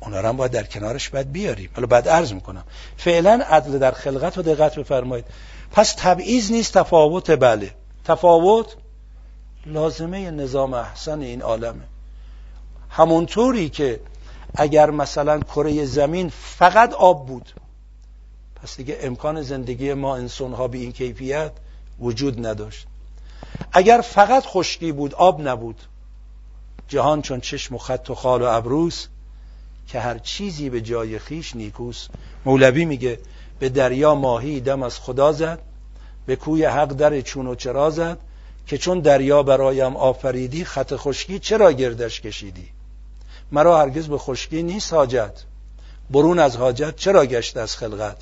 اونا رو هم باید در کنارش باید بیاریم. حالا بعد عرض می‌کنم. فعلا عدل در خلقت رو دقت بفرمایید. پس تبعیض نیست تفاوت بله. تفاوت لازمه نظام احسن این عالمه. همونطوری که اگر مثلا کره زمین فقط آب بود پس دیگه امکان زندگی ما انسان ها به این کیفیت وجود نداشت. اگر فقط خشکی بود آب نبود جهان چون چشم و خط و خال و ابروس که هر چیزی به جای خیش نیکوس مولوی میگه به دریا ماهی دم از خدا زد به کوی حق در چون و چرا زد که چون دریا برایم آفریدی خط خشکی چرا گردش کشیدی؟ مرا هرگز به خشکی نیست حاجت. برون از حاجت چرا گشت از خلقت؟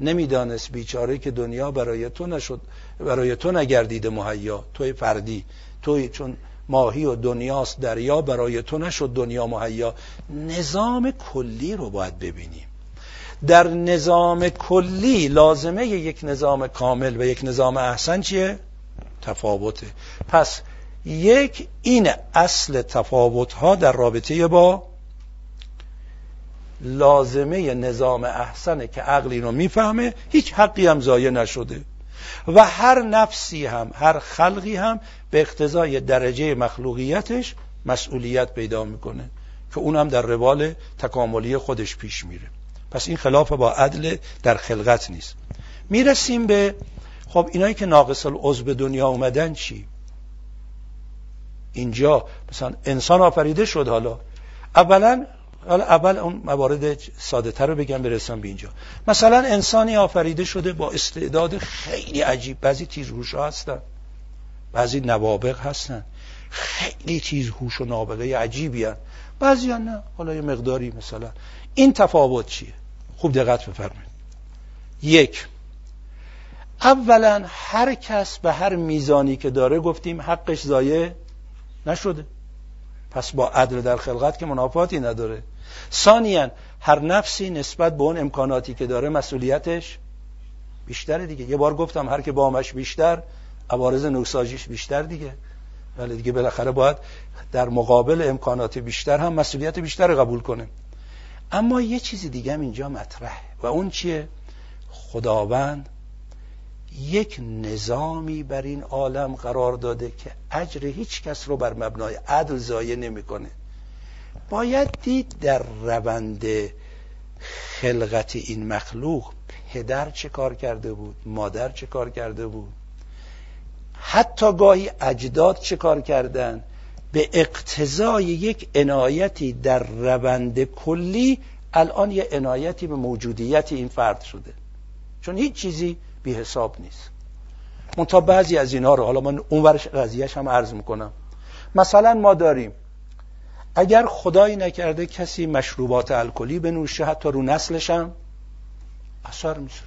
نمی‌دانست بیچاره که دنیا برای تو نشد برای تو نگردید مهیا. توی فردی توی چون ماهی و دنیاست دریا برای تو نشد دنیا مهیا. نظام کلی رو باید ببینیم. در نظام کلی لازمه یک نظام کامل و یک نظام احسن چیه؟ تفاوته. پس یک این اصل تفاوت ها در رابطه با لازمه نظام احسنه که عقلی رو می‌فهمه هیچ حقی هم ضایع نشده. و هر نفسی هم هر خلقی هم به اقتضای درجه مخلوقیتش مسئولیت پیدا می‌کنه که اونم در روال تکاملی خودش پیش میره. پس این خلاف با عدل در خلقت نیست. می‌رسیم به خب اینایی که ناقص العضو به دنیا اومدن چی؟ اینجا مثلا انسان آفریده شد حالا. اولا حالا اول اون موارد ساده تر رو بگم برسم به اینجا. مثلا انسانی آفریده شده با استعداد خیلی عجیب. بعضی تیزهوش ها هستن. بعضی نوابق هستن. خیلی تیزهوش و نابغه عجیبی هستن. بعضی ها نه. حالا یه مقداری مثلا این تفاوت چیه؟ خوب دقت بفرمایید. یک اولا هر کس به هر میزانی که داره گفتیم حقش ضایع نشده. پس با عدل در خلقت که منافاتی نداره. ثانیا هر نفسی نسبت به اون امکاناتی که داره مسئولیتش بیشتره دیگه. یه بار گفتم هر که بامش بیشتر عوارض نوساجیش بیشتر دیگه. ولی دیگه بالاخره باید در مقابل امکانات بیشتر هم مسئولیت بیشتر قبول کنه. اما یه چیزی دیگه هم اینجا مطرحه. و اون چیه؟ خداوند یک نظامی بر این عالم قرار داده که اجر هیچ کس رو بر مبنای عدل ضایع نمی‌کنه. باید دید در روند خلقت این مخلوق پدر چه کار کرده بود مادر چه کار کرده بود حتی گاهی اجداد چه کار کردن. به اقتضای یک عنایتی در روند کلی الان یه عنایتی به موجودیت این فرد شده. چون هیچ چیزی بی حساب نیست. منتها بعضی از اینها رو حالا من اون ورش قضیهش هم عرض می‌کنم. مثلا ما داریم اگر خدایی نکرده کسی مشروبات الکلی بنوشه حتی رو نسلش هم اثر میشه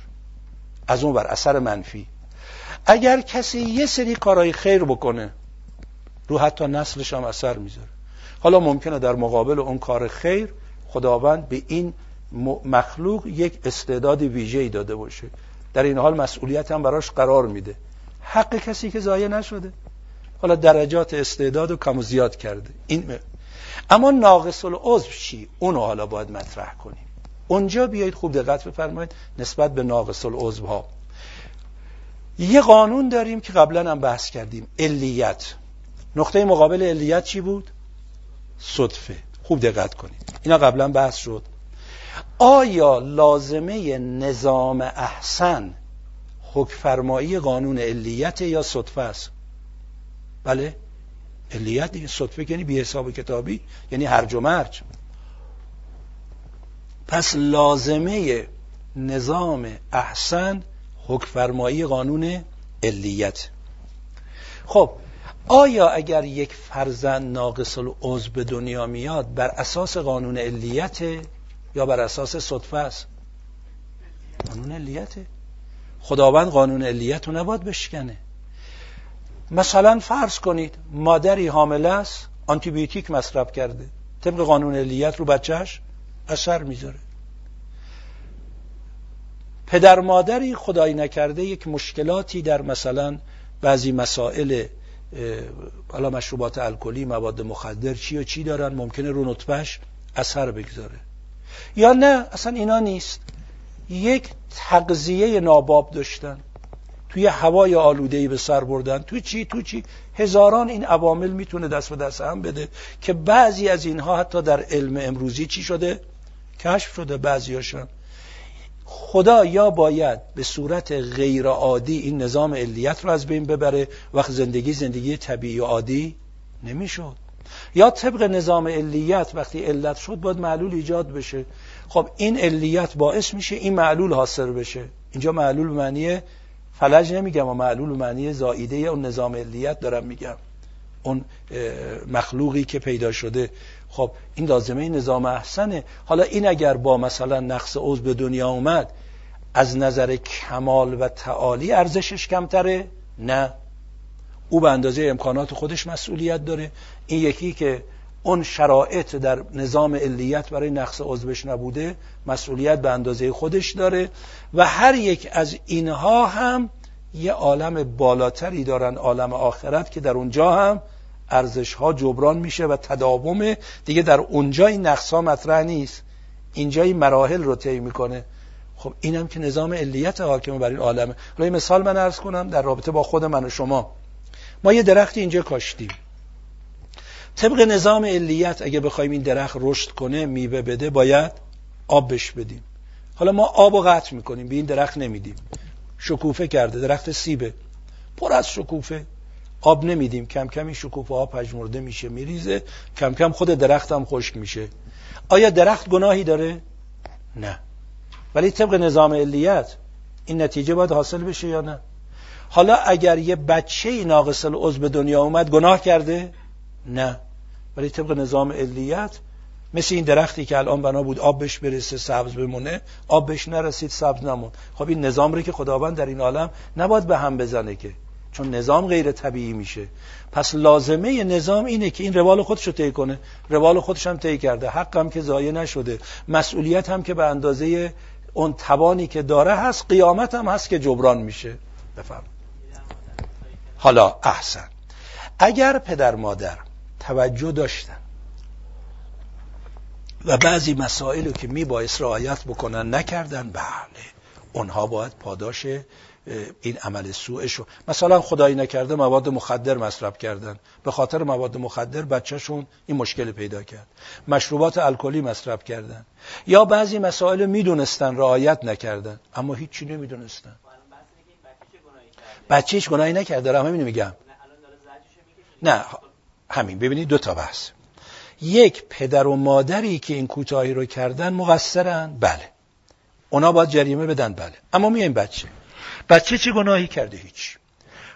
از اون بر اثر منفی. اگر کسی یه سری کارهای خیر بکنه رو حتی نسلش هم اثر می‌ذاره. حالا ممکنه در مقابل اون کار خیر خداوند به این مخلوق یک استعداد ویژه‌ای داده باشه. در این حال مسئولیت هم براش قرار میده. حق کسی که ضایع نشده. حالا درجات استعداد و کم و زیاد کرده. این اما ناقص العضو چی؟ اونو حالا باید مطرح کنیم. اونجا بیایید خوب دقت بفرمایید نسبت به ناقص العضو ها یه قانون داریم که قبلا هم بحث کردیم علیت. نقطه مقابل علیت چی بود؟ صدفه. خوب دقت کنید. اینا قبلا بحث شد. آیا لازمه نظام احسن حکفرمایی قانون علیت یا صدفه است؟ بله. علیت دیگه صدفه یعنی بی حساب کتابی یعنی هرج و مرج پس لازمه نظام احسن حکفرمایی قانون علیت. خب آیا اگر یک فرزند ناقص العضو به دنیا میاد بر اساس قانون علیت یا بر اساس صدفه است؟ قانون علیته. خداوند قانون علیت رو نباید بشکنه. مثلا فرض کنید مادری حامله است آنتیبیوتیک مصرف کرده. طبق قانون علیت رو بچهش اثر می‌ذاره. پدر مادری خدایی نکرده یک مشکلاتی در مثلا بعضی مسائل حالا مشروبات الکلی مواد مخدر چی و چی دارن؟ ممکنه رو نطفش اثر بگذاره. یا نه اصلا اینا نیست. یک تقضیه ناباب داشتن. توی هوای آلودهی به سر بردن. تو چی؟ تو چی؟ هزاران این عوامل می‌تونه دست به دست هم بده که بعضی از اینها حتی در علم امروزی چی شده؟ کشف شده بعضیاشون خدا یا باید به صورت غیر عادی این نظام علیت رو از بین ببره وقت زندگی زندگی طبیعی و عادی نمی‌شد. یا طبق نظام علیت وقتی علت شد باید معلول ایجاد بشه. خب این علیت باعث میشه این معلول حاصل بشه. اینجا معلول معنی فلج نمیگم و معلول معنی زائیده اون نظام علیت دارم میگم. اون مخلوقی که پیدا شده. خب این لازمه نظام احسنه. حالا این اگر با مثلا نقص عضو به دنیا اومد از نظر کمال و تعالی ارزشش کمتره؟ نه. او به اندازه امکانات خودش مسئولیت داره. این یکی که اون شرایط در نظام علیت برای نقص عضوش نبوده مسئولیت به اندازه خودش داره و هر یک از اینها هم یه عالم بالاتری دارن عالم آخرت که در اونجا هم ارزش ها جبران میشه و تداوم دیگه در اونجا این نقص ها مطرح نیست. اینجا این مراحل رو طی می‌کنه. خب اینم که نظام علیت حاکم بر این عالمه. حالا مثال من ارز کنم در رابطه با خود من و شما. ما یه درخت اینجا کاشتیم. طبق نظام علیت اگه بخوایم این درخت رشد کنه میوه بده باید آب بش بدیم. حالا ما آب و قطع می‌کنیم به این درخت نمیدیم. شکوفه کرده درخت سیبه. پر از شکوفه. آب نمیدیم. کم کم این شکوفه ها پژمرده میشه میریزه. کم کم خود درخت هم خشک میشه. آیا درخت گناهی داره؟ نه. ولی طبق نظام علیت این نتیجه باید حاصل بشه یا نه؟ حالا اگر یه بچه ناقص العضو به دنیا اومد گناه کرده؟ نه. ولی طبق نظام علیت مثل این درختی که الان بنا بود آب بهش برسه سبز بمونه آب بهش نرسید سبز نمون. خب این نظام رو که خداوند در این عالم نباید به هم بزنه که. چون نظام غیر طبیعی میشه. پس لازمه نظام اینه که این روال خودش رو طی کنه. روال خودش هم طی کرده. حق هم که ضایع نشده. مسئولیت هم که به اندازه اون توانی که داره هست قیامت هم هست که جبران میشه. بفهم حالا احسن. اگر پدر مادر توجه داشتن و بعضی مسائل که می باعث رعایت بکنن نکردن بله اونها باید پاداش این عمل سوءشو. مثلا خدایی نکرده مواد مخدر مصرف کردن. به خاطر مواد مخدر بچهشون این مشکل پیدا کرد. مشروبات الکلی مصرف کردن. یا بعضی مسائل می‌دونستن رعایت نکردن. اما هیچی نمی‌دونستن. بچه هیچ گناهی نکرده دارم همین میگم. نه همین. ببینید دو تا بحث. یک پدر و مادری که این کوتاهی رو کردن مقصرن. بله. اونا باید جریمه بدن. بله. اما میایم بچه. بچه چه گناهی کرده هیچ؟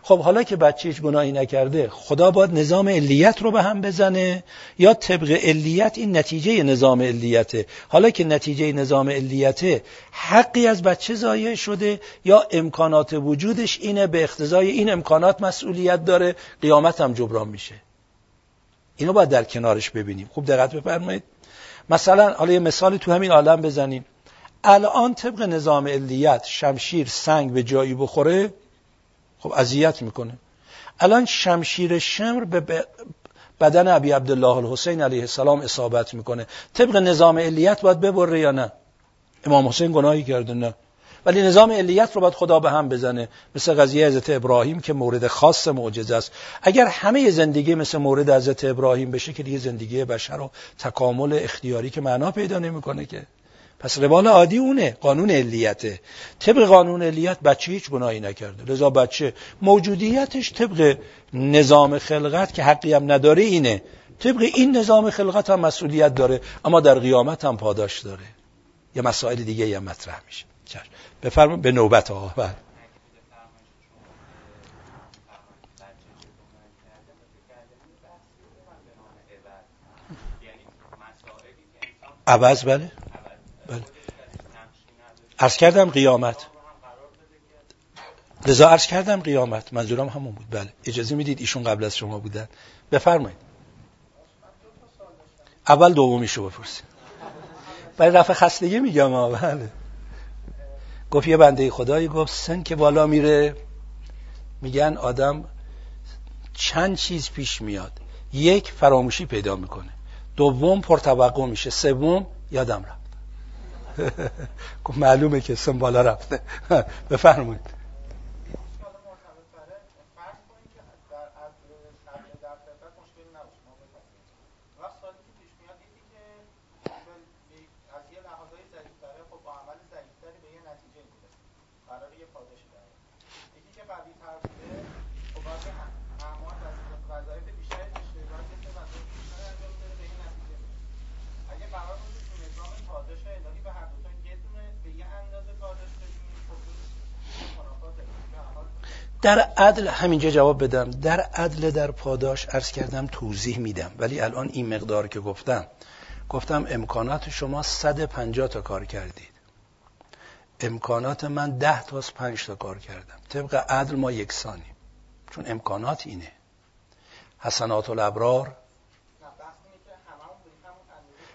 خب حالا که بچه هیچ گناهی نکرده خدا باید نظام علیت رو به هم بزنه؟ یا طبق علیت این نتیجه نظام علیته؟ حالا که نتیجه نظام علیته حقی از بچه ضایع شده یا امکانات وجودش اینه به اختزای این امکانات مسئولیت داره قیامت هم جبران میشه. اینو باید در کنارش ببینیم. خوب دقت بفرمایید. مثلا حالا یه مثالی تو همین عالم بزنیم. الان طبق نظام علیت شمشیر سنگ به جایی بخوره خب اذیت می‌کنه. الان شمشیر شمر به بدن ابی عبدالله الحسین علیه السلام اصابت می‌کنه. طبق نظام علیت باید ببره یا نه؟ امام حسین گناهی کرده نه. ولی نظام علیت رو باید خدا به هم بزنه. مثل قضیه حضرت ابراهیم که مورد خاص معجزه است. اگر همه زندگی مثل مورد حضرت ابراهیم بشه که دیگه زندگی بشر و تکامل اختیاری که معنا پیدا نمی‌کنه که. پس روال عادی اونه قانون علیته. طبق قانون علیت بچه هیچ گناهی نکرده. لذا بچه موجودیتش طبق نظام خلقت که حقی هم نداره اینه. طبق این نظام خلقت هم مسئولیت داره اما در قیامت هم پاداش داره. یه مسائل دیگه هم مطرح میشه. بفرمایید. به نوبت آقا. عوض بله بله. عرض کردم قیامت. لذا عرض کردم قیامت. منظورم همون بود. بله. اجازه می‌دید ایشون قبل از شما بودن. بفرمایید. اول دومیشو بپرسید. برای رفع خستگی میگم. بله. گفت یه بنده خدایی گفت سن که بالا میره. میگن آدم چند چیز پیش میاد. یک فراموشی پیدا می‌کنه. دوم پرتوقع میشه. سوم یادم رفت. معلومه که سن بالا رفته. بفرمایید. در عدل همینجا جواب بدم. در عدل در پاداش ارز کردم توضیح میدم. ولی الان این مقدار که گفتم گفتم امکانات شما 150 تا کار کردید. امکانات من 10 تا از 5 تا کار کردم. طبق عدل ما یکسانیم. چون امکانات اینه. حسنات الابرار.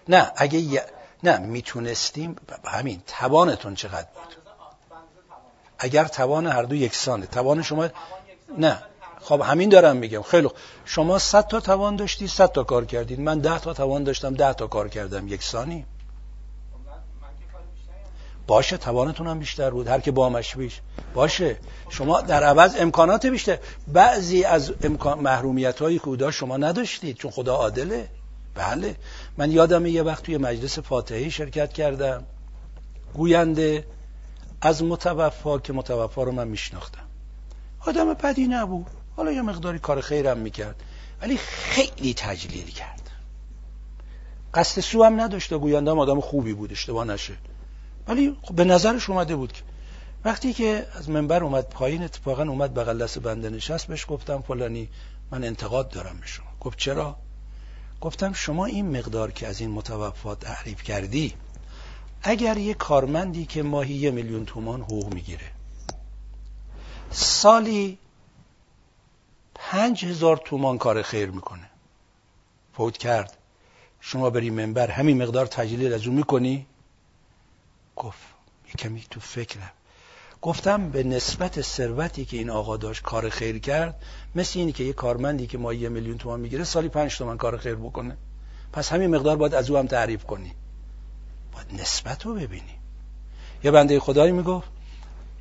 نه اگه نه می‌تونستیم همین توانتون چقدر بود؟ اگر توان هر دو یکسانه. توان شما نه. خب همین دارم میگم. خیلی شما 100 تا توان داشتی 100 تا کار کردید من 10 تا توان داشتم 10 تا کار کردم. یکسانی. باشه توانتون هم بیشتر بود. هر که بامش بیش. باشه. شما در عوض امکانات بیشتر. بعضی از امکان محرومیت های کودا شما نداشتید چون خدا عادله. بله. من یادم یه وقت توی مجلس فاتحی شرکت کردم. گوینده از متوفا که متوفا رو من میشناختم. آدم بدی نبود. حالا یه مقداری کار خیرم می‌کرد. ولی خیلی تجلیل کرد. قصد سو هم نداشته گویندم آدم خوبی بود اشتباه نشه. ولی خب به نظرش اومده بود که وقتی که از منبر اومد پایین اتفاقا اومد بغل دست بنده نشست بهش گفتم فلانی من انتقاد دارم به شما. گفت چرا؟ گفتم شما این مقدار که از این متوفات تعریف کردی اگر یه کارمندی که ماهی یه میلیون تومان حقوق می‌گیره سالی پنج هزار تومان کار خیر می‌کنه. فوت کرد. شما بری منبر همین مقدار تجلیل از اون می‌کنی؟ گفت یه کمی تو فکرم. گفتم به نسبت ثروتی که این آقا داشت کار خیر کرد مثل اینی که یه کارمندی که ما یه میلیون تومان می‌گیره سالی پنج تومان کار خیر بکنه. پس همین مقدار باید از او هم تعریف کنی. باید نسبت رو ببینی. یه بنده خدایی می‌گفت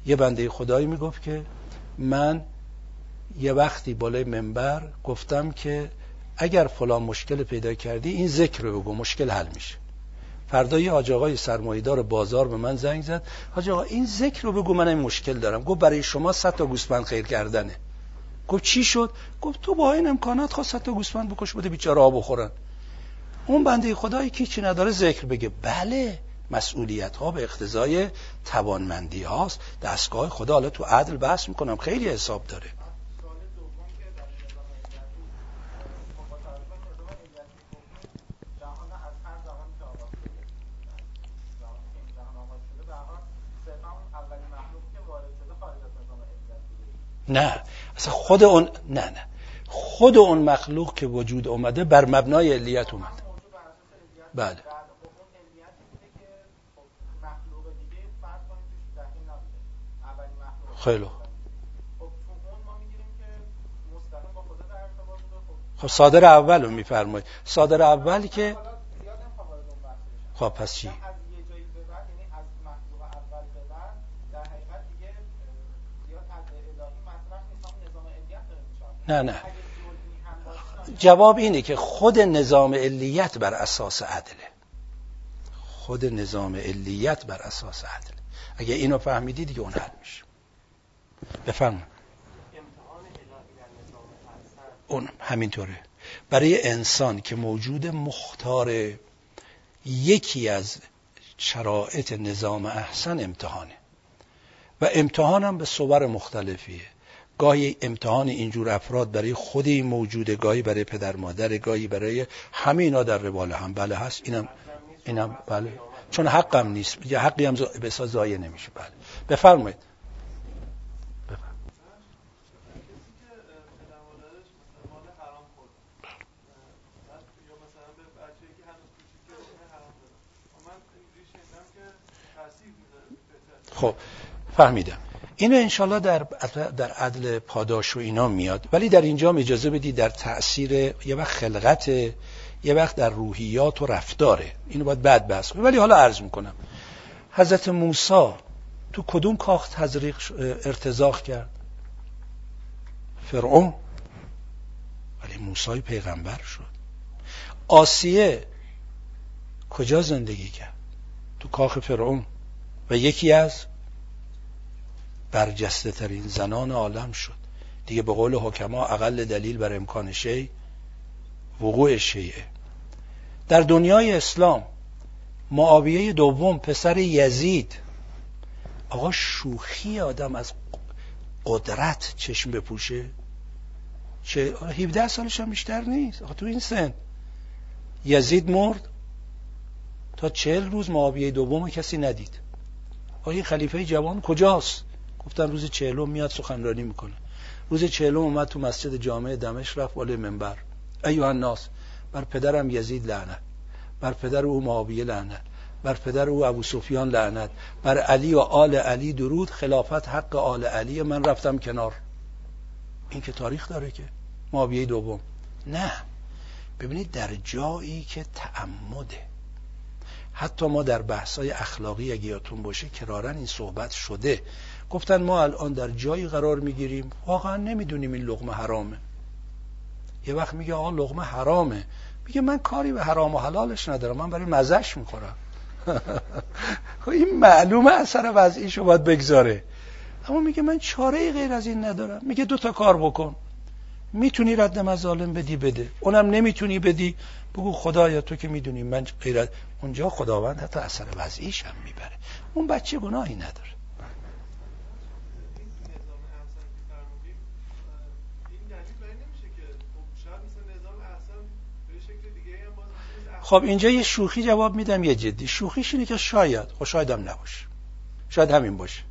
یه بنده خدایی می‌گفت که من یه وقتی بالای منبر گفتم که اگر فلان مشکل پیدا کردی این ذکر رو بگو مشکل حل میشه. فردا یه حاج آقای سرمایه‌دار بازار به من زنگ زد حاج آقا این ذکر رو بگو من این مشکل دارم. گفت برای شما 100 تا گوسفند خیر کردنه. گفت چی شد؟ گفت تو با این امکانات خواست 100 تا گوسفند بکش بده بیچاره آب بخورن. اون بنده خدایی که چی نداره ذکر بگه. بله مسئولیت ها به اقتضای توانمندی هاست. دستگاه خدا حالا تو عدل بحث می‌کنم. خیلی حساب داره. نه اصلا خود اون نه نه. خود اون مخلوق که وجود اومده بر مبنای علیت اومده. بله خیلی خب صادر اول رو میفرمایید. صادر اول که خب پس چی؟ نه نه. جواب اینه که خود نظام علیت بر اساس عدله خود نظام علیت بر اساس عدل. اگه اینو فهمیدی دیگه اون حل میشه. بفرم اون همینطوره. برای انسان که موجود مختار یکی از شرایط نظام احسن امتحانه. و امتحانم به صور مختلفیه. گاهی امتحان اینجور افراد برای خود این موجوده گاهی برای پدر مادر گاهی برای همه اینا در روال هم. بله هست. اینم اینم بله. چون حقم نیست. یه حقی هم به زایه نمیشه. بله. بفرمایید. خب فهمیدم. اینو انشالله در در عدل پاداش و اینا میاد. ولی در اینجا اجازه بدید در تاثیر یه وقت خلقت یه وقت در روحیات و رفتاره. اینو باید بعد بحث ولی حالا عرض می‌کنم. حضرت موسی تو کدوم کاخ تزریق ارتزاق کرد؟ فرعون. ولی موسی پیغمبر شد. آسیه کجا زندگی کرد؟ تو کاخ فرعون. و یکی از برجسته ترین زنان عالم شد. دیگه به قول حکما اقل دلیل بر امکان شی وقوع شیعه در دنیای اسلام معاویه دوم پسر یزید آقا شوخی آدم از قدرت چشم بپوشه. چه 17 سالش هم بیشتر نیست. آقا تو این سن. یزید مرد. تا چهل روز معاویه دوم کسی ندید. آقا این خلیفه جوان کجاست؟ گفتن روز چهلم میاد سخنرانی می‌کنه. روز چهلم اومد تو مسجد جامع دمشق رفت بالای منبر. ایوه الناس بر پدرم یزید لعنت بر پدر او معاویه لعنت بر پدر او ابو سفیان لعنت بر علی و آل علی درود خلافت حق آل علی من رفتم کنار. این که تاریخ داره که معاویه دوم. نه ببینید در جایی که تعمده. حتی ما در بحثای اخلاقی اگه یادتون باشه کرارن این صحبت شده. گفتن ما الان در جایی قرار می‌گیریم. واقعا نمی‌دونیم این لغمه حرامه. یه وقت میگه آقا لغمه حرامه. میگه من کاری به حرام و حلالش ندارم. من برای مزش می‌خورم. خب این معلومه اثر وضعیشو باید بگذاره. اما میگه من چاره غیر از این ندارم. میگه دو تا کار بکن. می‌تونی رد مظالم بدی بده. اونم نمی‌تونی بدی. بگو خدایا تو که می‌دونی من غیرت اونجا خداوند حتی اثر وضعیش هم می‌بره. اون بچه گناهی نداره. خب اینجا یه شوخی جواب میدم یه جدی. شوخیش اینه که شاید خب شاید هم نباشه. شاید همین باشه.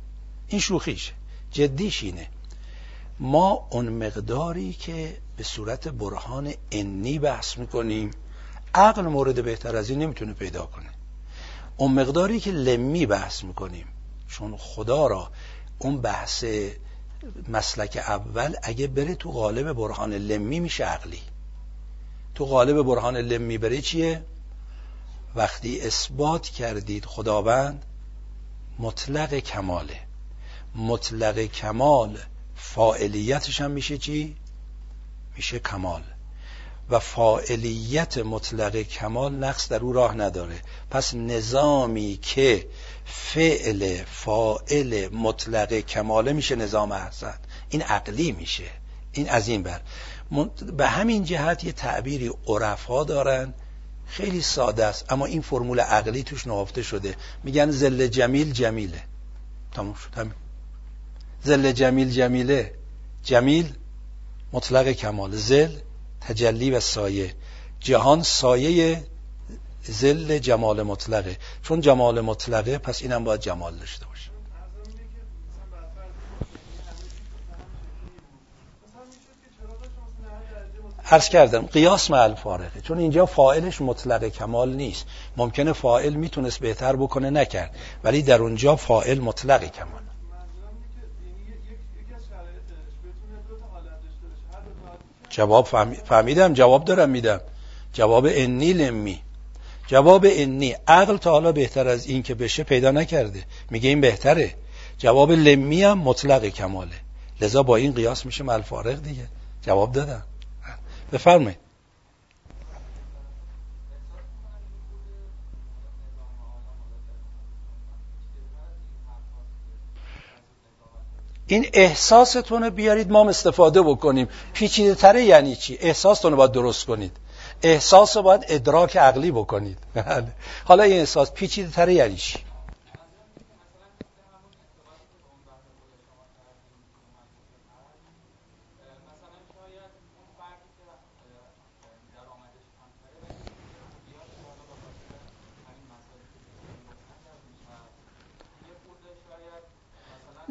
این شوخیشه جدیش اینه. ما اون مقداری که به صورت برهان انی بحث می‌کنیم عقل مورد بهتر از این نمی‌تونه پیدا کنه. اون مقداری که لمی بحث می‌کنیم چون خدا را اون بحث مسلک اول اگه بره تو قالب برهان لمی میشه عقلی. تو قالب برهان لمی بره چیه؟ وقتی اثبات کردید خداوند مطلق کماله. مطلق کمال فاعلیتش هم میشه چی؟ میشه کمال. و فاعلیت مطلق کمال نقص در او راه نداره. پس نظامی که فعل فاعل مطلق کماله میشه نظام احسن این عقلی میشه. این از این بر. به همین جهت یه تعبیری عرفا دارن. خیلی ساده است. اما این فرمول عقلی توش نهفته شده. میگن زل جمیل جمیله. تموم شد. همین. زل جمیل جمیله. جمیل مطلق کمال. زل تجلی و سایه. جهان سایه زل جمال مطلقه. چون جمال مطلقه پس اینم باید جمال داشته باشه عرض کردم قیاس مع فارقه چون اینجا فائلش مطلق کمال نیست. ممکنه فائل می‌تونست بهتر بکنه نکرد. ولی در اونجا فائل مطلق کمال. جواب فهمیدم؟ جواب دارم میدم. جواب انی لمی. جواب انی. عقل تا حالا بهتر از این که بشه پیدا نکرده. میگه این بهتره. جواب لمی هم مطلق کماله. لذا با این قیاس میشه ملفارق دیگه. جواب دادم. بفرمایید. این احساستون رو بیارید ما استفاده بکنیم. پیچیده تره یعنی چی؟ احساستون رو باید درست کنید. احساس رو باید ادراک عقلی بکنید. بله. حالا این احساس پیچیده تره یعنی چی؟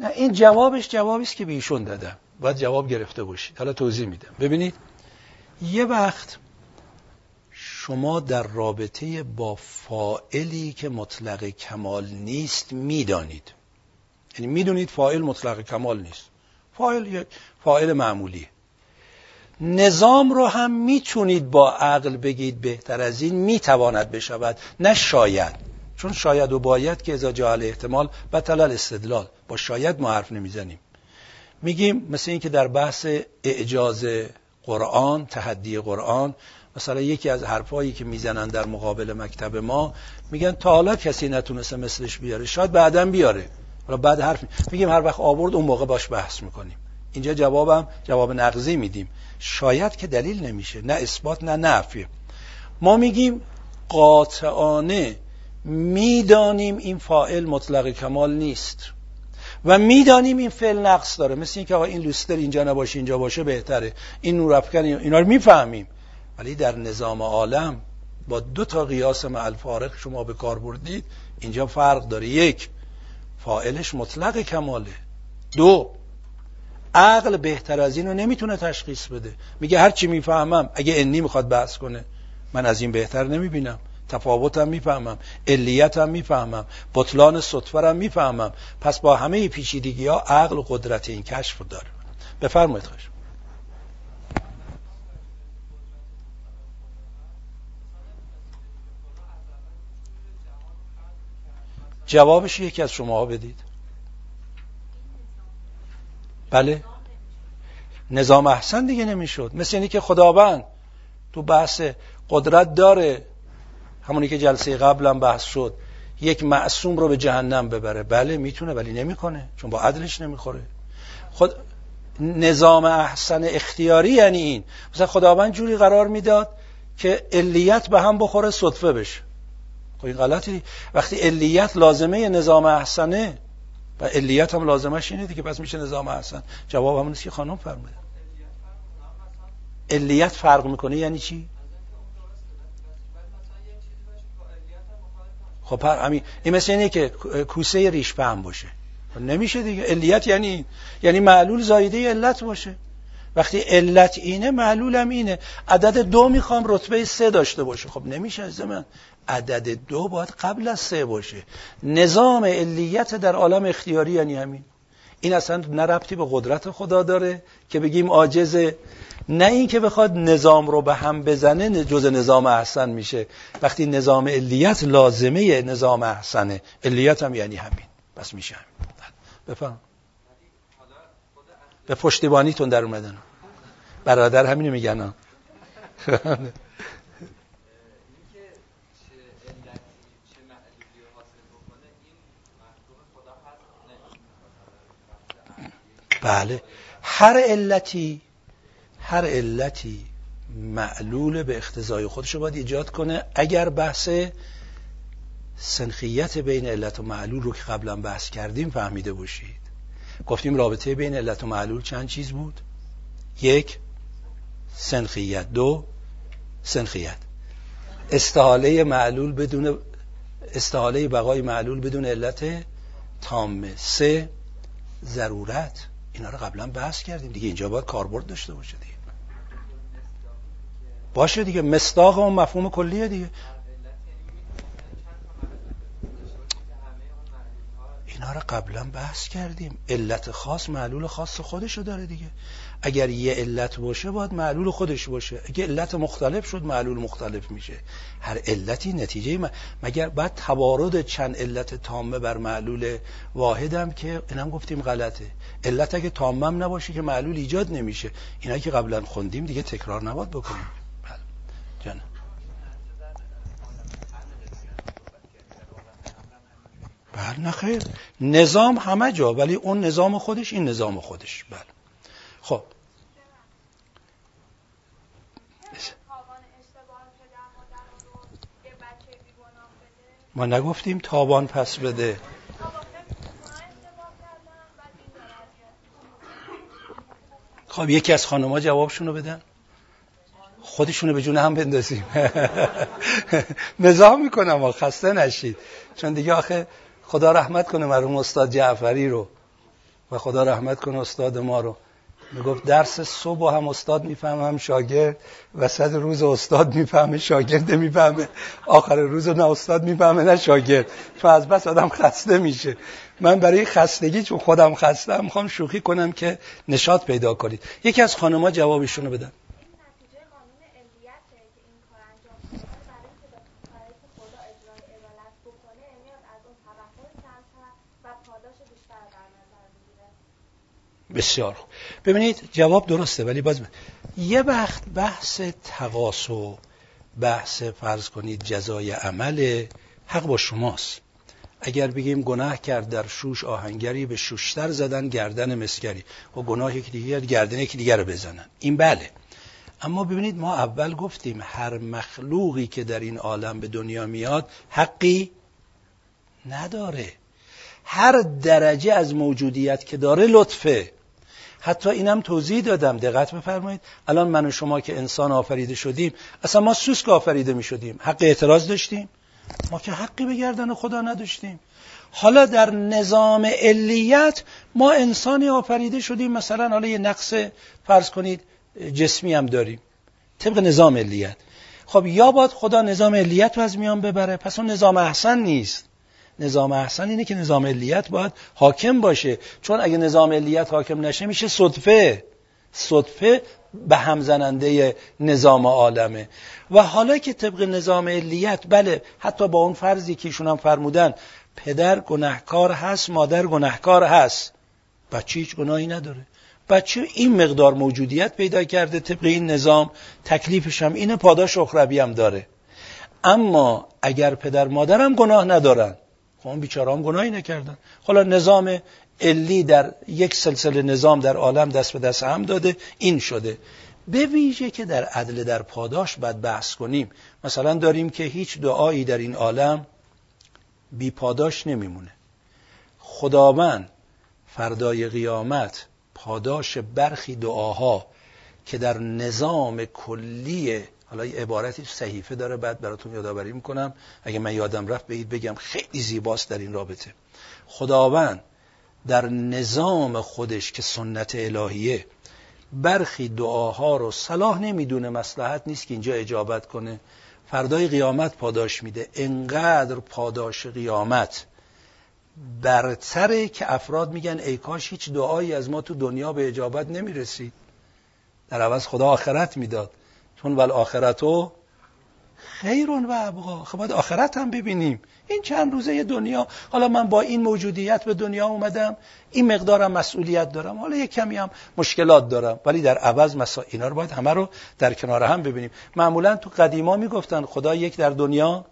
نه این جوابش جوابی است که به ایشون دادم. باید جواب گرفته باشید حالا توضیح میدم. ببینید یه وقت شما در رابطه با فائلی که مطلق کمال نیست می‌دانید. یعنی می‌دونید فائل مطلق کمال نیست. فائل یک فائل معمولی نظام رو هم می‌تونید با عقل بگید بهتر از این می‌تواند بشود نه شاید. چون شاید و باید که ازا جعل احتمال بطل استدلال با شاید ما حرف نمی‌زنیم. میگیم مثل اینکه در بحث اعجاز قرآن تحدی قرآن مثلا یکی از حرفایی که می‌زنن در مقابل مکتب ما میگن تا حالا کسی نتونسته مثلش بیاره. شاید بعدا بیاره. حالا بعد حرف میگیم هر وقت آورد اون موقع باش بحث می‌کنیم. اینجا جوابم جواب نقضی میدیم. شاید که دلیل نمیشه. نه اثبات نه نفی. ما میگیم قاطعانه می‌دانیم این فائل مطلق کمال نیست. و می‌دانیم این فعل نقص داره. مثل اینکه آقا این لوستر اینجا نباشه اینجا باشه بهتره. این نور افکن اینا رو می‌فهمیم. ولی در نظام عالم با دو تا قیاس مع الفارق شما به کار بردید اینجا فرق داره. یک فائلش مطلق کماله. دو عقل بهتر از اینو نمی‌تونه تشخیص بده. میگه هر چی می‌فهمم اگه انی می‌خواد بحث کنه من از این بهتر نمی‌بینم. تفاوتم می‌فهمم. علیتم می‌فهمم. بطلان صدفرم می‌فهمم. پس با همه پیچیدگی ها عقل و قدرت این کشف داره بفرمایید خوش جوابش یکی از شما بدید. بله. نظام احسن دیگه نمی‌شد. مثل اینی که خداوند تو بحث قدرت داره. همونی که جلسه قبلم بحث شد یک معصوم رو به جهنم ببره. بله می‌تونه ولی نمی‌کنه چون با عدلش نمی‌خوره. خود نظام احسن اختیاری یعنی این. مثلا خداوند جوری قرار می‌داد که علیت به هم بخوره صدفه بشه. خب این غلطی. وقتی علیت لازمه نظام احسنه و علیت هم لازمش اینه که پس میشه نظام احسن. جواب همون که خانم فرموده. علیت فرق می‌کنه یعنی چی؟ خب همین این مثل اینه که کوسه ریش پهم باشه. خب نمیشه دیگه. علیت یعنی یعنی معلول زایده علت باشه. وقتی علت اینه معلولم اینه. عدد دو می‌خوام رتبه سه داشته باشه. خب نمیشه از من. عدد دو باید قبل از سه باشه. نظام علیت در عالم اختیاری یعنی همین. این اصلا نه ربطی به قدرت خدا داره که بگیم عاجزه نه این که بخواد نظام رو به هم بزنه جز نظام احسن میشه. وقتی نظام علیت لازمه نظام احسنه. علیت هم یعنی همین. بس میشه همین. بفهم. به پشتیبانیتون در اومدن. برادر همینو میگن بله. هر علتی هر علتی معلول به اختزای خودش رو باید ایجاد کنه. اگر بحث سنخیت بین علت و معلول رو که قبلا بحث کردیم فهمیده باشید. گفتیم رابطه بین علت و معلول چند چیز بود؟ یک سنخیت. دو سنخیت. استحاله معلول بدون استحاله بقای معلول بدون علت تامه. سه ضرورت. اینا رو قبلا بحث کردیم دیگه اینجا باید کاربرد داشته باشه دیگه. باشه دیگه مستاق و مفهوم کلیه دیگه. اینا رو قبلا بحث کردیم. علت خاص معلول خاص خودشو داره دیگه. اگر یه علت باشه باید معلول خودش باشه. اگه علت مختلف شد معلول مختلف میشه. هر علتی نتیجه مگر بعد توارد چند علت تامه بر معلول واحدم که اینم گفتیم غلطه. علت اگه تامم نباشه که معلول ایجاد نمیشه. اینا که قبلا خوندیم دیگه تکرار نباید بکنیم. بله. جانم بله نخیر نظام همه جا ولی اون نظام خودش این نظام خودش. بله خب ما نگفتیم تابان پس بده. خب یکی از خانمها جوابشونو بدن. خودشونو به جون هم بندازیم. نظام می‌کنم و خسته نشید. چون دیگه آخه خدا رحمت کنه مرحوم استاد جعفری رو و خدا رحمت کنه استاد ما رو. می‌گفت درس صبح هم استاد می‌فهمه هم شاگرد وسط روز استاد می‌فهمه شاگرد می‌فهمه آخر روز نه استاد می‌فهمه نه شاگرد. چون بس آدم خسته میشه. من برای خستگی چون خودم خسته می‌خوام شوخی کنم که نشاط پیدا کنید. یکی از خانمها جوابشونو بدن. بسیار خوب. ببینید جواب درسته ولی باز یه وقت بحث تقاس و بحث فرض کنید جزای عمل حق با شماست. اگر بگیم گناه کرد در شوش آهنگری به شوشتر زدن گردن مسگری و گناه یکی دیگر گردن یکی دیگر رو بزنن. این بله. اما ببینید ما اول گفتیم هر مخلوقی که در این عالم به دنیا میاد حقی نداره. هر درجه از موجودیت که داره لطفه. حتی اینم توضیح دادم. دقت بفرمایید. الان من و شما که انسان آفریده شدیم اصلا ما سوسک آفریده می شدیم. حق اعتراض داشتیم. ما که حقی به گردن خدا نداشتیم. حالا در نظام علیت ما انسانی آفریده شدیم. مثلا حالا یه نقص فرض کنید جسمی هم داریم. طبق نظام علیت. خب یا باید خدا نظام علیت رو از میان ببره پس اون نظام احسن نیست. نظام احسن اینه که نظام علیت باید حاکم باشه. چون اگه نظام علیت حاکم نشه میشه صدفه. صدفه به همزننده نظام عالمه. و حالا که طبق نظام علیت بله حتی با اون فرضی که ایشون هم فرمودن پدر گناهکار هست مادر گناهکار هست. بچه هیچ گناهی نداره. بچه این مقدار موجودیت پیدا کرده طبق این نظام تکلیفش هم اینه پاداش اخروی هم داره. اما اگر پدر مادرم گناه ندارن خب اون بیچاره هم گناهی نکردن. حالا نظام علی در یک سلسله نظام در عالم دست به دست هم داده این شده. به ویژه که در عدل در پاداش باید بحث کنیم. مثلا داریم که هیچ دعایی در این عالم بی پاداش نمیمونه. خداوند فردای قیامت پاداش برخی دعاها که در نظام کلی حالا یه عبارتی صحیفه داره بعد براتون یادآوری می‌کنم. اگه من یادم رفت بگید بگم خیلی زیباست در این رابطه. خداوند در نظام خودش که سنت الهیه برخی دعاها رو صلاح نمی‌دونه مسلحت نیست که اینجا اجابت کنه. فردای قیامت پاداش میده. انقدر پاداش قیامت برتره که افراد میگن ای کاش هیچ دعایی از ما تو دنیا به اجابت نمی‌رسید. در عوض خدا آخرت می‌داد. چون ول آخرتو خیرون و ابقا. خب باید آخرت هم ببینیم. این چند روزه دنیا. حالا من با این موجودیت به دنیا اومدم. این مقدارم مسئولیت دارم. حالا یک کمی هم مشکلات دارم. ولی در عوض مسا اینا رو باید همه رو در کنار هم ببینیم. معمولا تو قدیما می‌گفتن خدا یک در دنیا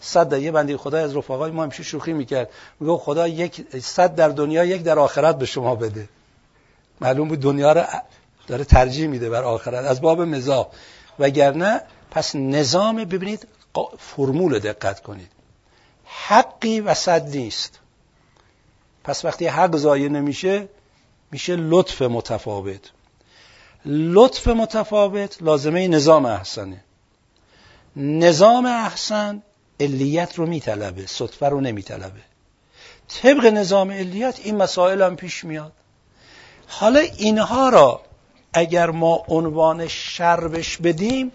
صد یه بندی خدا از رفقای ما همیشه شوخی می‌کرد. میگه خدا یک صد در دنیا یک در آخرت به شما بده. معلوم بود دنیا رو داره ترجیح میده بر آخرت. از باب مزاح وگرنه پس نظام ببینید فرمول دقت کنید. حقی وسط نیست. پس وقتی حق ضایع نمیشه میشه لطف متفاوت. لطف متفاوت لازمه نظام احسنه. نظام احسن علیت رو میطلبه صدفه رو نمیطلبه. طبق نظام علیت این مسائل هم پیش میاد. حالا اینها را اگر ما عنوان شر بش بدیم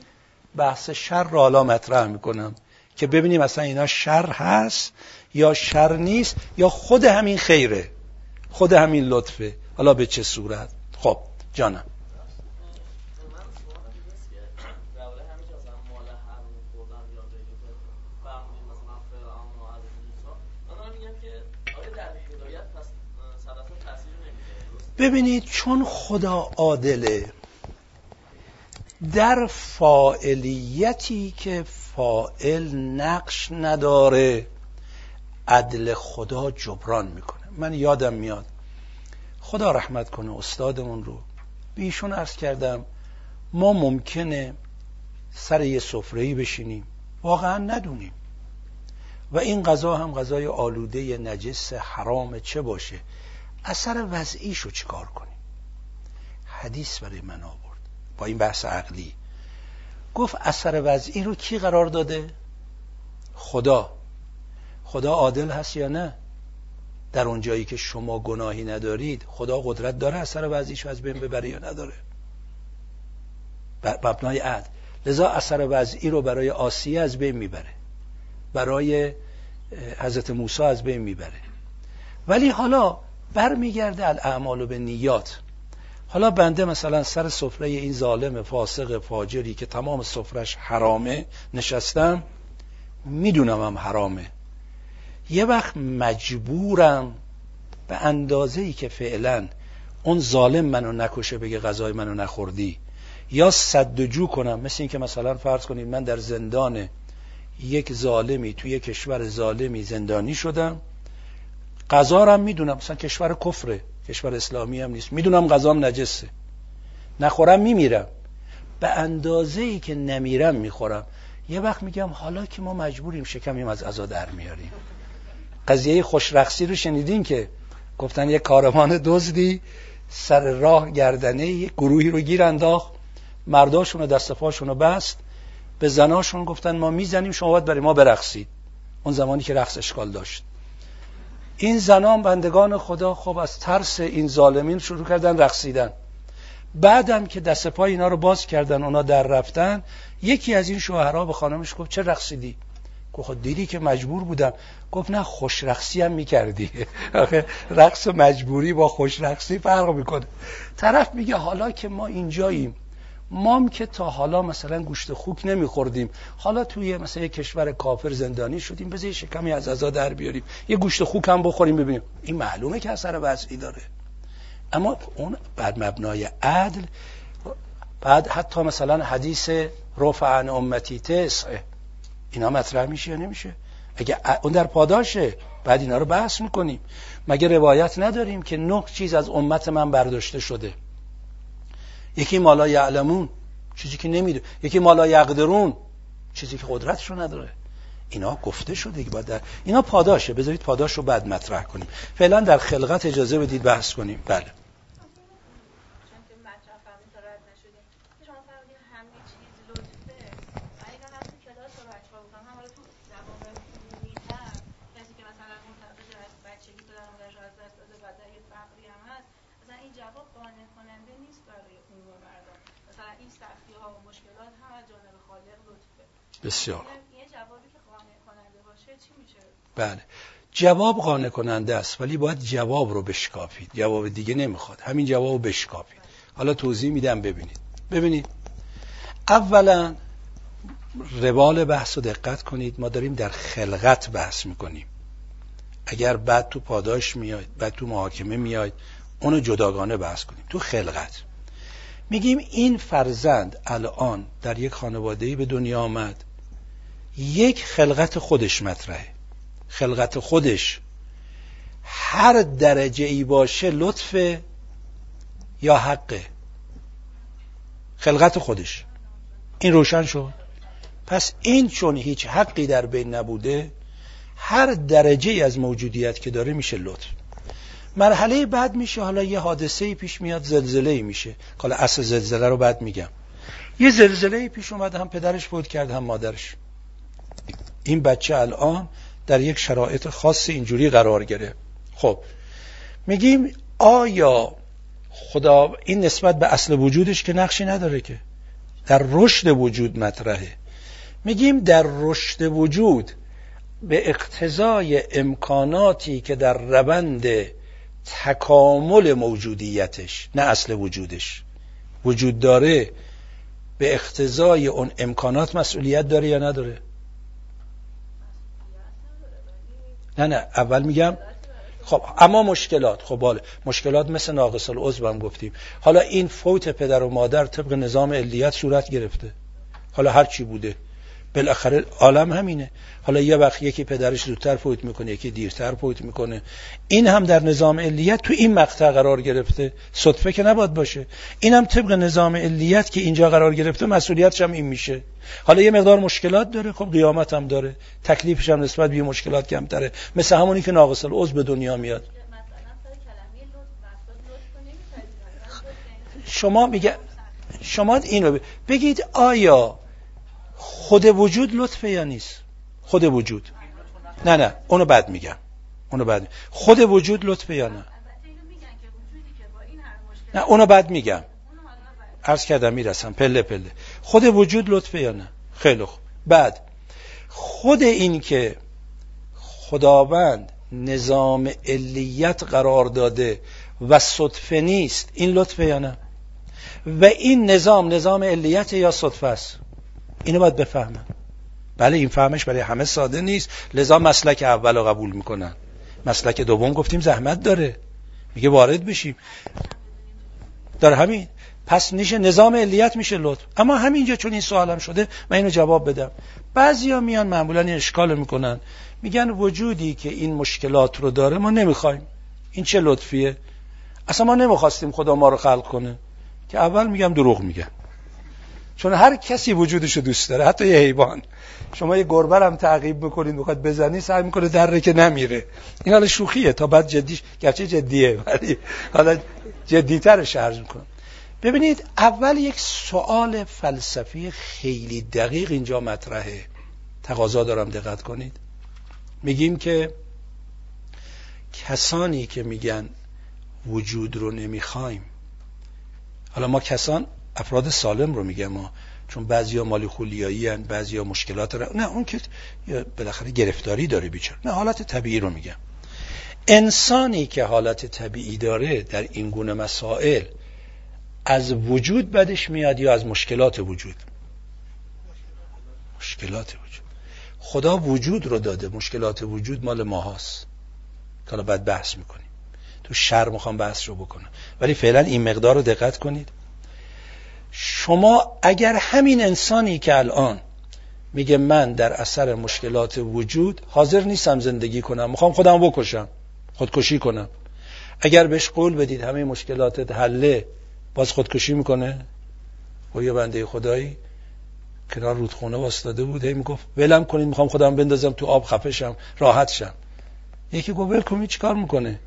بحث شر را حالا مطرح می‌کنم که ببینیم اصلا اینا شر هست یا شر نیست یا خود همین خیره خود همین لطفه. حالا به چه صورت؟ خب جانم. ببینید چون خدا عادله در فاعلیتی که فائل نقش نداره عدل خدا جبران می‌کنه. من یادم میاد خدا رحمت کنه استادمون رو. بیشون عرض کردم ما ممکنه سر یه سفرهی بشینیم. واقعا ندونیم. و این غذا هم غذای آلوده نجس حرام چه باشه. اثر وضعیش رو چیکار کنیم؟ حدیث برای من آورد. با این بحث عقلی. گفت اثر وضعی رو کی قرار داده؟ خدا. خدا عادل هست یا نه؟ در اون جایی که شما گناهی ندارید خدا قدرت داره اثر وضعیش از بین ببره یا نداره؟ مبنای عدل لذا اثر وضعی رو برای آسیه از بین می‌بره. برای حضرت موسی از بین می‌بره. ولی حالا برمیگرده الاعمال به نیات. حالا بنده مثلا سر سفره این ظالم فاسق فاجری که تمام سفرش حرامه نشستم می‌دونم هم حرامه. یه وقت مجبورم به اندازه ای که فعلا اون ظالم منو نکشه بگه غذای منو نخوردی. یا صد جو کنم مثل اینکه مثلا فرض کنید من در زندان یک ظالمی توی کشور ظالمی زندانی شدم. غذا هم می‌دونم. مثلا کشور کفره. کشور اسلامی هم نیست. می‌دونم غذام نجسه. نخورم میمیرم. به اندازه ای که نمیرم می‌خورم. یه وقت میگم حالا که ما مجبوریم شکمیم از عزا در میاریم. قضیه خوشرخصی رو شنیدین که گفتن یه کاروان دزدی سر راه گردنه یه گروهی رو گیر انداخت. مرداشون و دست رو بست. به زناشون گفتن ما می‌زنیم شما باید برای ما برقصید اون زمانی که رقص اشکال داشت. این زنان بندگان خدا خب از ترس این ظالمین شروع کردن رقصیدن. بعدم که دست پای اینا رو باز کردن اونا در رفتن یکی از این شوهرها به خانمش گفت چه رقصیدی؟ گفت خب دیدی که مجبور بودم. گفت نه خوش رقصی هم می‌کردی. رقص مجبوری با خوش رقصی فرق می‌کنه. طرف میگه حالا که ما اینجاییم مام که تا حالا مثلا گوشت خوک نمیخوردیم. حالا توی مثلا یه کشور کافر زندانی شدیم بذار شکمی از ازا در بیاریم. یه گوشت خوک هم بخوریم ببینیم. این معلومه که اثر وضعی داره. اما اون بر مبنای عدل بعد حتی مثلا حدیث رفع عن امتی تسعه اینا مطرح میشه یا نمیشه؟ اگه اون در پاداشه بعد اینا رو بحث می‌کنیم. مگه روایت نداریم که نه چیز از امت من برداشته شده؟ یکی مالا یعلمون چیزی که نمیده یکی مالا یقدرون چیزی که قدرتشو نداره. اینا گفته شده که باید اینا پاداشه. بذارید پاداش رو بعد مطرح کنیم. فعلا در خلقت اجازه بدید بحث کنیم. بله. بسیار. بله. جواب قانع کننده است ولی باید جواب رو بشکافید. جواب دیگه نمی‌خواد. همین جواب رو بشکافید. حالا توضیح میدم ببینید. ببینید. اولا روال بحث رو دقت کنید. ما داریم در خلقت بحث می‌کنیم. اگر بعد تو پاداش میاد بعد تو محاکمه میاد اونو جداگانه بحث کنیم. تو خلقت. میگیم این فرزند الان در یک خانوادهی به دنیا آمد. یک خلقت خودش مطرحه. خلقت خودش هر درجه ای باشه لطف یا حقه. خلقت خودش. این روشن شد. پس این چون هیچ حقی در بین نبوده هر درجه ای از موجودیت که داره میشه لطف. مرحله بعد میشه حالا یه حادثه پیش میاد زلزله ای میشه. حالا اصل زلزله رو بعد میگم. یه زلزله پیش اومد هم پدرش بود کرد هم مادرش. این بچه الان در یک شرایط خاص اینجوری قرار گرفت. خب میگیم آیا خدا این نسبت به اصل وجودش که نقشی نداره که؟ در رشد وجود مطرحه. میگیم در رشد وجود به اقتضای امکاناتی که در روند تکامل موجودیتش نه اصل وجودش وجود داره به اقتضای اون امکانات مسئولیت داره یا نداره؟ نه نه اول میگم خب اما مشکلات خب باله. مشکلات مثل ناقص العضو هم گفتیم. حالا این فوت پدر و مادر طبق نظام علیت صورت گرفته. حالا هر چی بوده. بالاخره عالم همینه. حالا یه وقت یکی پدرش زودتر فوت می‌کنه یکی دیرتر فوت می‌کنه. این هم در نظام علیت تو این مقطع قرار گرفته. صدفه که نباید باشه. این هم طبق نظام علیت که اینجا قرار گرفته مسئولیتش هم این میشه. حالا یه مقدار مشکلات داره. خب قیامت هم داره. تکلیفش هم نسبت به مشکلات کمتره. مثل همونی که ناقص العضو به دنیا میاد. شما میگه شما اینو بگید آیا خود وجود لطفه یا نیست؟ خود وجود. نه نه اونو بعد میگم. اونو بعد خود وجود لطفه یا نه؟ نه اونو بعد میگم. عرض کردم می‌رسم. پله پله. خود وجود لطفه یا نه؟ خیلی خوب. بعد خود این که خداوند نظام علیت قرار داده و صدفه نیست این لطفه یا نه؟ و این نظام نظام علیت یا صدفه است؟ اینو باید بفهمم. بله این فهمش برای همه ساده نیست. لذا مسلک اول رو قبول می‌کنن. مسلک دوم گفتیم زحمت داره. میگه وارد بشیم. در همین پس نیشه نظام علیت میشه لطف. اما همینجا چون این سوالم شده من اینو جواب بدم. بعضیا میان معمولا اشکال می‌کنن. میگن وجودی که این مشکلات رو داره ما نمی‌خوایم. این چه لطفیه؟ اصلا ما نمی‌خواستیم خدا ما رو خلق کنه. که اول میگم دروغ میگم چون هر کسی وجودش رو دوست داره حتی یه حیوان. شما یه گربه هم تعقیب بکنید بخواد بزنی سعی می‌کنه دره که نمیره. این حالا شوخیه تا بعد جدیش گرچه جدیه ولی حالا جدیتر شرج می‌کنم. ببینید اول یک سوال فلسفی خیلی دقیق اینجا مطرحه. تقاضا دارم دقت کنید. میگیم که کسانی که میگن وجود رو نمی‌خوایم حالا ما کسان افراد سالم رو میگم ما چون بعضیا مالی خولیایی هن بعضیا مشکلات رو نه اون که بالاخره گرفتاری داره بیچاره. نه حالت طبیعی رو میگم. انسانی که حالت طبیعی داره در این گونه مسائل از وجود بدش میاد یا از مشکلات وجود؟ مشکلات وجود. خدا وجود رو داده. مشکلات وجود مال ماهاست. حالا بعد بحث می‌کنیم. تو شر می‌خوام بحث رو بکنم. ولی فعلا این مقدار رو دقت کنید. شما اگر همین انسانی که الان میگه من در اثر مشکلات وجود حاضر نیستم زندگی کنم می‌خوام خودم بکشم خودکشی کنم. اگر بهش قول بدید همه مشکلات حله باز خودکشی می‌کنه؟ و یه بنده خدایی کنار رودخونه واسطاده بود هی می‌گفت ولم کنید می‌خوام خودم بندازم تو آب خفشم راحت شم. یکی گفت ول چیکار می‌کنه؟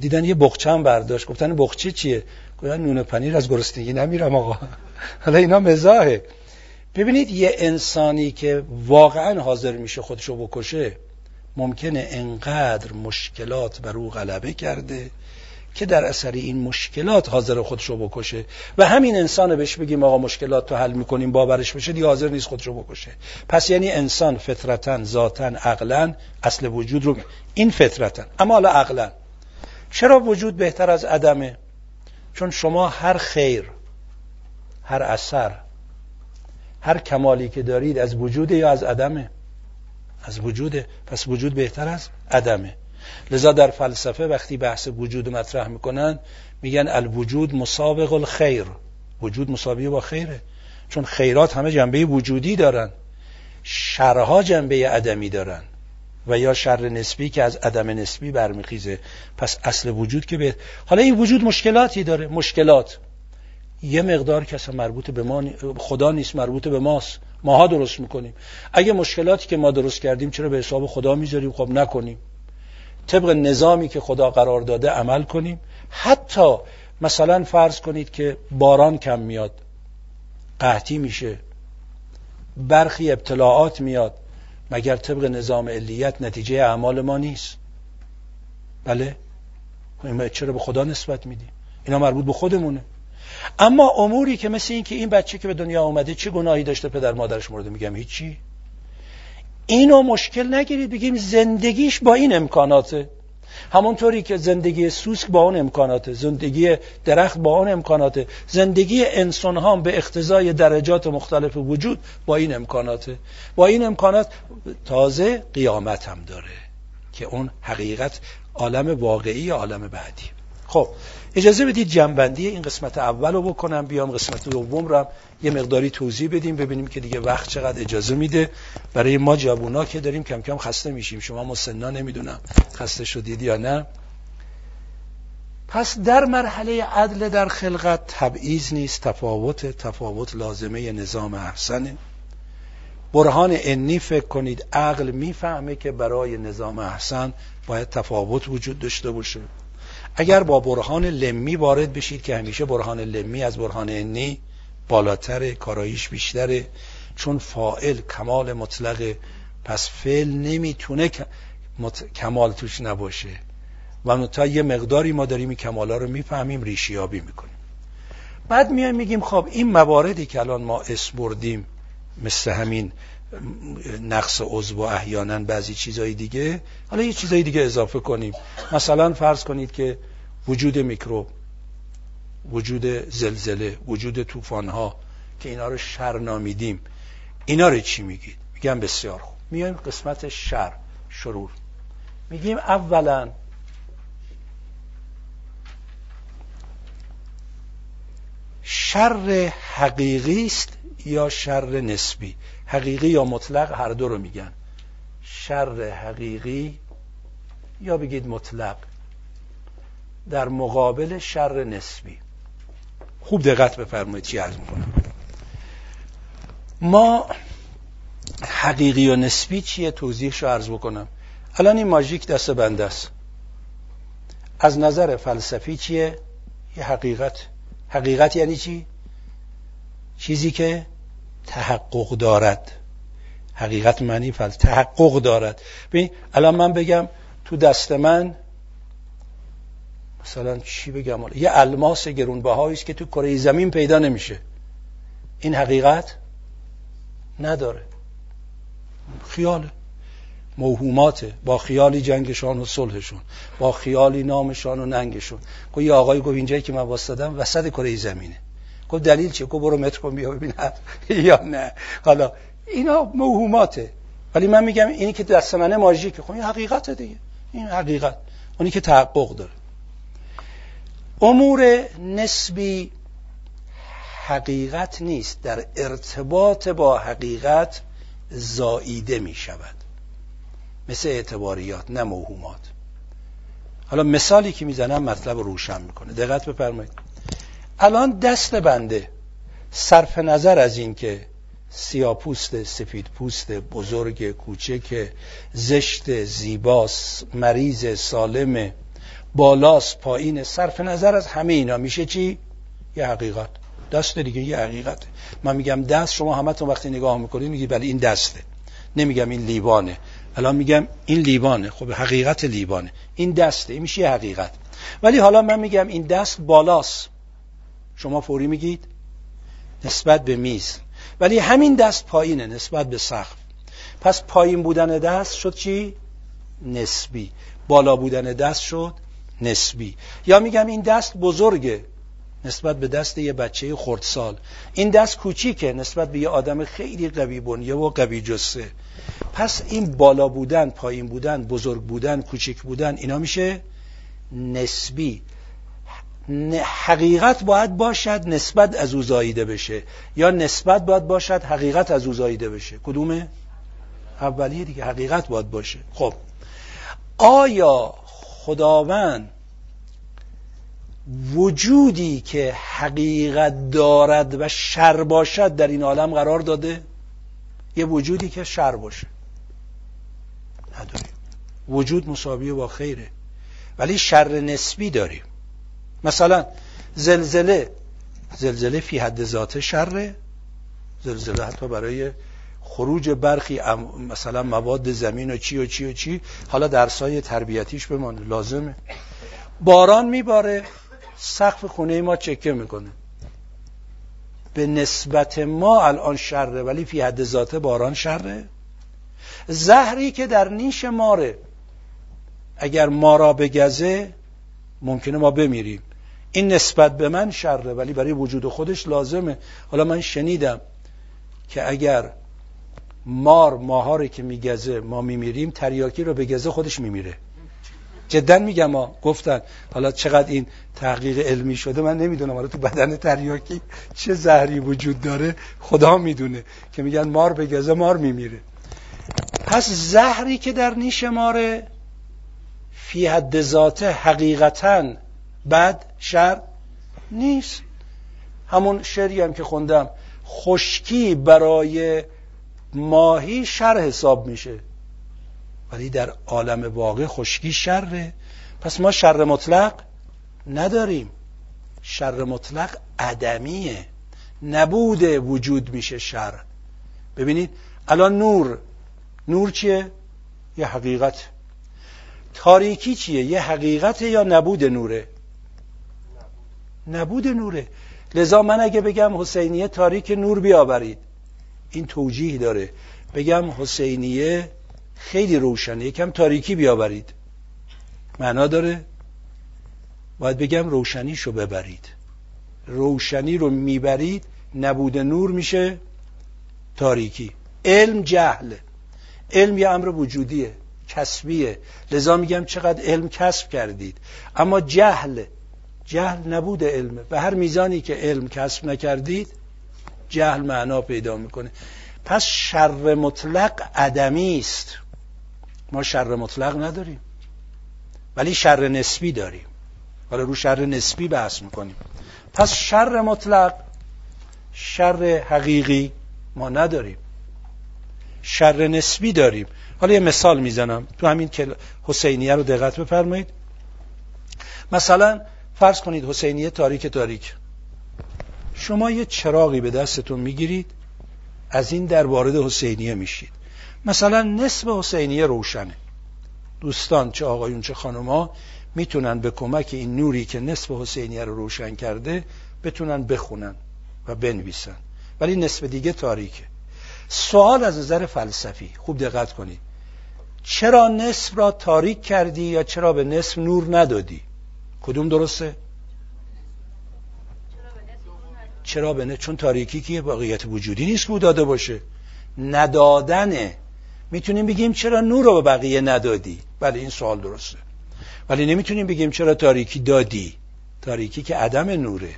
دیدن یه بخچه هم برداشت. گفتن بخچه چیه؟ گفتن نون پنیر از گرسنگی نمیرم آقا. حالا اینا مزاحه. ببینید یه انسانی که واقعا حاضر میشه خودشو بکشه ممکنه انقدر مشکلات بر او غلبه کرده که در اثر این مشکلات حاضر خودشو بکشه. و همین انسان بهش بگیم آقا مشکلات تو حل می‌کنیم باورش بشه دیگه حاضر نیست خودشو بکشه. پس یعنی انسان فطرتا ذاتا عقلا اصل وجود رو این فطرتا. اما حالا عقلا. چرا وجود بهتر از عدمه؟ چون شما هر خیر هر اثر هر کمالی که دارید از وجود یا از عدمه؟ از وجوده. پس وجود بهتر از عدمه. لذا در فلسفه وقتی بحث وجود مطرح می‌کنن میگن الوجود مسابق الخیر. وجود مساوی با خیره. چون خیرات همه جنبه وجودی دارن. شرها جنبه عدمی دارن. و یا شر نسبی که از عدم نسبی برمیخیزه. پس اصل وجود که به حالا این وجود مشکلاتی داره. مشکلات. یه مقدار که مربوط به ما خدا نیست مربوط به ماست. ماها درست می‌کنیم. اگه مشکلاتی که ما درست کردیم چرا به حساب خدا می‌ذاریم؟ خب نکنیم. طبق نظامی که خدا قرار داده عمل کنیم. حتی مثلا فرض کنید که باران کم میاد. قحطی میشه. برخی ابتلاعات میاد. مگر طبق نظام علیت نتیجه اعمال ما نیست؟ بله. خب چرا به خدا نسبت میدیم؟ اینا مربوط به خودمونه. اما اموری که مثل این که این بچه که به دنیا آمده چه گناهی داشته پدر مادرش مورد میگم؟ هیچی. اینو مشکل نگیرید بگیم زندگیش با این امکاناته. همونطوری که زندگی سوسک با اون امکاناته زندگی درخت با اون امکاناته. زندگی انسان ها به اقتضای درجات مختلف وجود با این امکاناته. با این امکانات تازه قیامت هم داره که اون حقیقت عالم واقعی عالم بعدی. خب اجازه بدید جنبندی این قسمت اول رو بکنم بیام قسمت دوم رو یه مقداری توضیح بدیم ببینیم که دیگه وقت چقدر اجازه میده. برای ما جوونا که داریم کم کم خسته میشیم. شما مسنا نمی‌دونم خسته شدید یا نه. پس در مرحله عدل در خلقت تبعیض نیست تفاوت تفاوت لازمه نظام احسنه. برهان انی فکر کنید عقل می‌فهمه که برای نظام احسن باید تفاوت وجود داشته باشه. اگر با برهان لمی وارد بشید که همیشه برهان لمی از برهان انی بالاتر کاراییش بیشتره. چون فائل کمال مطلق پس فعل نمی‌تونه کمال توش نباشه. و تا یه مقداری ما داریم این کمالا رو می‌فهمیم ریشیابی می‌کنیم. بعد میایم میگیم خب این مواردی که الان ما اسم بردیم مثل همین نقص عضو و احیانا بعضی چیزهای دیگه. حالا یه چیزهای دیگه اضافه کنیم. مثلا فرض کنید که وجود میکروب وجود زلزله وجود طوفان‌ها که اینا رو شر نامیدیم اینا رو چی میگید؟ میگم بسیار خوب. میایم قسمت شر شرور. میگیم اولا شر حقیقی است یا شر نسبی؟ حقیقی یا مطلق هر دو رو میگن. شر حقیقی یا بگید مطلق در مقابل شر نسبی. خوب دقت بفرمایید چی عرض می‌کنم. ما حقیقی و نسبی چیه؟ توضیحش رو عرض بکنم. الان این ماژیک دست بنده است. از نظر فلسفی چیه؟ یه حقیقت. حقیقت یعنی چی؟ چیزی که تحقق دارد. حقیقت معنی فل تحقق دارد. ببین الان من بگم تو دست من مثلا چی بگم؟ یه الماس گرونبهایی است که تو کره زمین پیدا نمیشه. این حقیقت نداره. خیاله. موهوماته. با خیالی جنگشان و صلحشون. با خیالی نامشان و ننگشون. گو یه آقای گفت اینجایی که من واسدم وسط کره زمینه. گفت دلیل چیه؟ گفت برو متر کن بیا ببین یا نه. حالا اینا موهوماته. ولی من میگم اینی که دست منه ماژیکه خب این حقیقته دیگه. این حقیقت. اونی که تحقق داره. امور نسبی حقیقت نیست. در ارتباط با حقیقت زاییده می شود مثل اعتباریات نه موهومات. حالا مثالی که می‌زنم مطلب روشن می‌کنه. دقت بفرمایید. الان دست بنده. صرف نظر از این که سیاپوست سفید پوست بزرگ کوچک زشت زیباس مریض سالم بالاس پایین. صرف نظر از همه اینا. میشه چی؟ یه حقیقت. دست دیگه یه حقیقت. من میگم دست شما همتون وقتی نگاه می‌کنید میگید بله این دسته. نمیگم این لیوانه. الان میگم این لیوانه. خب حقیقت لیوانه. این دسته. این میشه یه حقیقت. ولی حالا من میگم این دست بالاست. شما فوری میگید؟ نسبت به میز. ولی همین دست پایینه نسبت به سقف. پس پایین بودن دست شد چی؟ نسبی. بالا بودن دست شد نسبی. یا میگم این دست بزرگه نسبت به دست یه بچه خردسال. این دست کوچیکه نسبت به یه آدم خیلی قوی بنیه و قوی جسه. پس این بالا بودن پایین بودن بزرگ بودن کوچیک بودن اینا میشه نسبی. حقیقت باید باشد نسبت از او زاییده بشه. یا نسبت باید باشد حقیقت از او زاییده بشه. کدومه؟ اولیه دیگه حقیقت باید باشه. خب. آیا خداوند وجودی که حقیقت دارد و شر باشد در این عالم قرار داده؟ یه وجودی که شر باشه. نداریم. وجود مساویه با خیره. ولی شر نسبی داریم. مثلا زلزله زلزله فی حد ذات شره زلزله حتی برای خروج برخی مثلا مواد زمین و چی و چی و چی حالا درسای تربیتیش بمانه لازمه. باران میباره سقف خونه ما چکه می‌کنه. به نسبت ما الان شره ولی فی حد ذاته باران شره. زهری که در نیش ماره اگر ما را بگزه ممکنه ما بمیریم. این نسبت به من شره ولی برای وجود خودش لازمه. حالا من شنیدم که اگر مار ماهاری که میگزه ما میمیریم تریاکی رو بگزه خودش میمیره. جدا میگم ما گفتن. حالا چقدر این تحقیق علمی شده من نمی‌دونم. حالا تو بدن تریاکی چه زهری وجود داره خدا می‌دونه. که میگن مار بگزه مار میمیره. پس زهری که در نیش ماره فی حد ذاته حقیقتا بد شر نیست. همون شعری هم که خوندم خشکی برای ماهی شر حساب میشه. ولی در عالم واقع خشکی شره. پس ما شر مطلق نداریم. شر مطلق عدمیه. نبود وجود میشه شر. ببینید الان نور. نور چیه؟ یه حقیقت. تاریکی چیه؟ یه حقیقت یا نبود نوره؟ نبود نوره. لذا من اگه بگم حسینیه تاریک نور بیاورید. این توجیه داره. بگم حسینیه خیلی روشنه. یکم تاریکی بیاورید. معنا داره؟ باید بگم روشنیشو ببرید. روشنی رو می‌برید نبود نور میشه تاریکی. علم جهل. علم یه امر وجودیه کسبیه. لذا میگم چقدر علم کسب کردید. اما جهل جهل نبود علمه به هر میزانی که علم کسب نکردید جهل معنا پیدا می‌کنه. پس شر مطلق عدمی است. ما شر مطلق نداریم. ولی شر نسبی داریم. حالا رو شر نسبی بحث می‌کنیم. پس شر مطلق شر حقیقی ما نداریم. شر نسبی داریم. حالا یه مثال می‌زنم. تو همین که حسینیه رو دقت بفرمایید. مثلا فرض کنید حسینیه تاریک تاریک. شما یه چراغی به دستتون می‌گیرید از این در وارد حسینیه میشید. مثلا نصف حسینیه روشنه. دوستان چه آقایون چه خانوما می‌تونن به کمک این نوری که نصف حسینیه رو روشن کرده بتونن بخونن و بنویسن. ولی نصف دیگه تاریکه. سوال از نظر فلسفی. خوب دقت کنید. چرا نصف را تاریک کردی یا چرا به نصف نور ندادی؟ کدوم درسته؟ چرا به چون تاریکی که واقعیت وجودی نیست که داده باشه. ندادنه می‌تونیم بگیم چرا نور رو به بقیه ندادی؟ بله این سوال درسته. ولی نمی‌تونیم بگیم چرا تاریکی دادی؟ تاریکی که عدم نوره.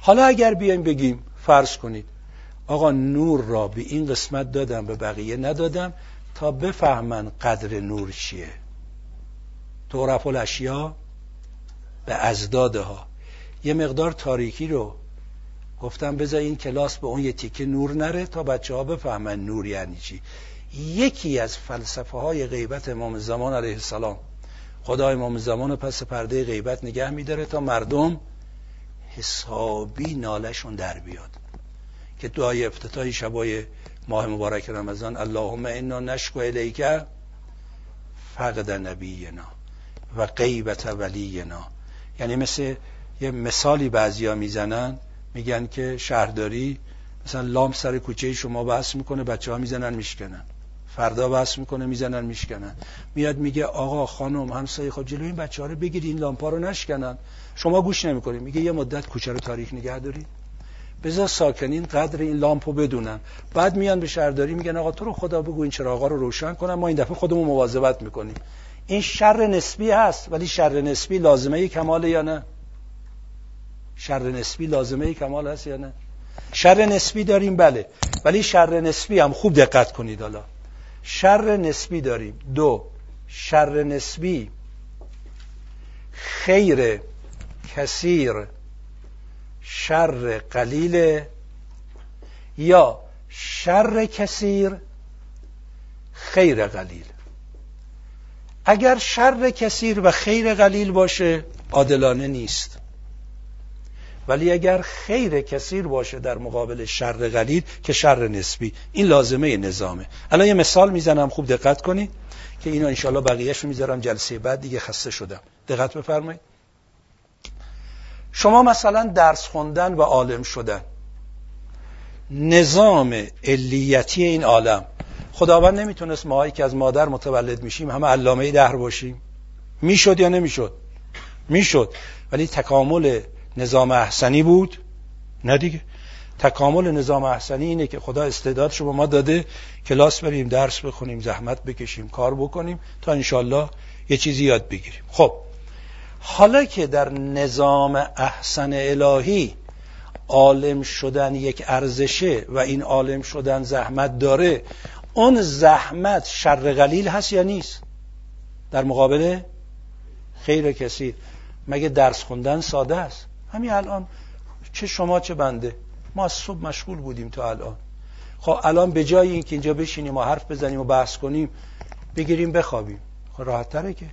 حالا اگر بیایم بگیم فرض کنید آقا نور را به این قسمت دادم به بقیه ندادم تا بفهمن قدر نور چیه. تو الاشیا به ازدادها. یه مقدار تاریکی رو گفتم بذار این کلاس به اون یه تیکه نور نره تا بچه ها بفهمن نور یعنی چی. یکی از فلسفه های غیبت امام زمان علیه السلام خدا امام زمان پس پرده غیبت نگه میداره تا مردم حسابی نالشون در بیاد. که دعای افتتاحی شبای ماه مبارک رمضان اللهم انا نشکو الیک فقد نبینا و غیبت ولینا. یعنی مثل یه مثالی بعضیا می‌زنن میگن که شهرداری مثلا لام سر کوچه شما بحث می‌کنه بچه ها می‌زنن میشکنن. فردا بحث می‌کنه می‌زنن میشکنن. میاد میگه آقا خانم همسایه خود جلوی این بچه ها رو بگید این لامپا رو نشکنن. شما گوش نمی‌کنید. میگه یه مدت کوچه رو تاریخ نگه دارید. بذار ساکنین قدر این لامپو بدونن. بعد میان به شهرداری میگن آقا تو رو خدا بگو این چراغا رو روشن کنن. ما این دفعه خودمون مواظبت می‌کنیم. این شر نسبی هست ولی شر نسبی لازمه کمال یا نه؟ شر نسبی لازمه کمال هست یا نه؟ شر نسبی داریم بله. ولی شر نسبی هم خوب دقت کنید حالا. شر نسبی داریم. دو شر نسبی خیر کثیر شر قلیل یا شر کثیر خیر قلیل. اگر شر کثیر و خیر قلیل باشه عادلانه نیست. ولی اگر خیر کثیر باشه در مقابل شر قلیل که شر نسبی. این لازمه نظامه. الان یه مثال می‌زنم خوب دقت کنید که اینا انشالله بقیهش می‌ذارم جلسه بعد دیگه خسته شدم. دقت بفرمایید. شما مثلا درس خوندن و عالم شدن. نظام علیتی این عالم. خداوند نمی‌تونست ماهایی که از مادر متولد میشیم همه علامه دهر باشیم. می‌شد یا نمی‌شد؟ می‌شد. ولی تکامل نظام احسنی بود؟ نه دیگه. تکامل نظام احسنی اینه که خدا استعداد رو ما داده کلاس بریم درس بخونیم زحمت بکشیم کار بکنیم تا انشالله یه چیزی یاد بگیریم. خب. حالا که در نظام احسن الهی عالم شدن یک ارزشه و این عالم شدن زحمت داره اون زحمت شر قلیل هست یا نیست؟ در مقابل خیر کسی. مگه درس خوندن ساده است؟ همین الان چه شما چه بنده. ما از صبح مشغول بودیم تا الان. خب الان به جای اینکه اینجا بشینیم و حرف بزنیم و بحث کنیم بگیریم بخوابیم. خب راحت تره که.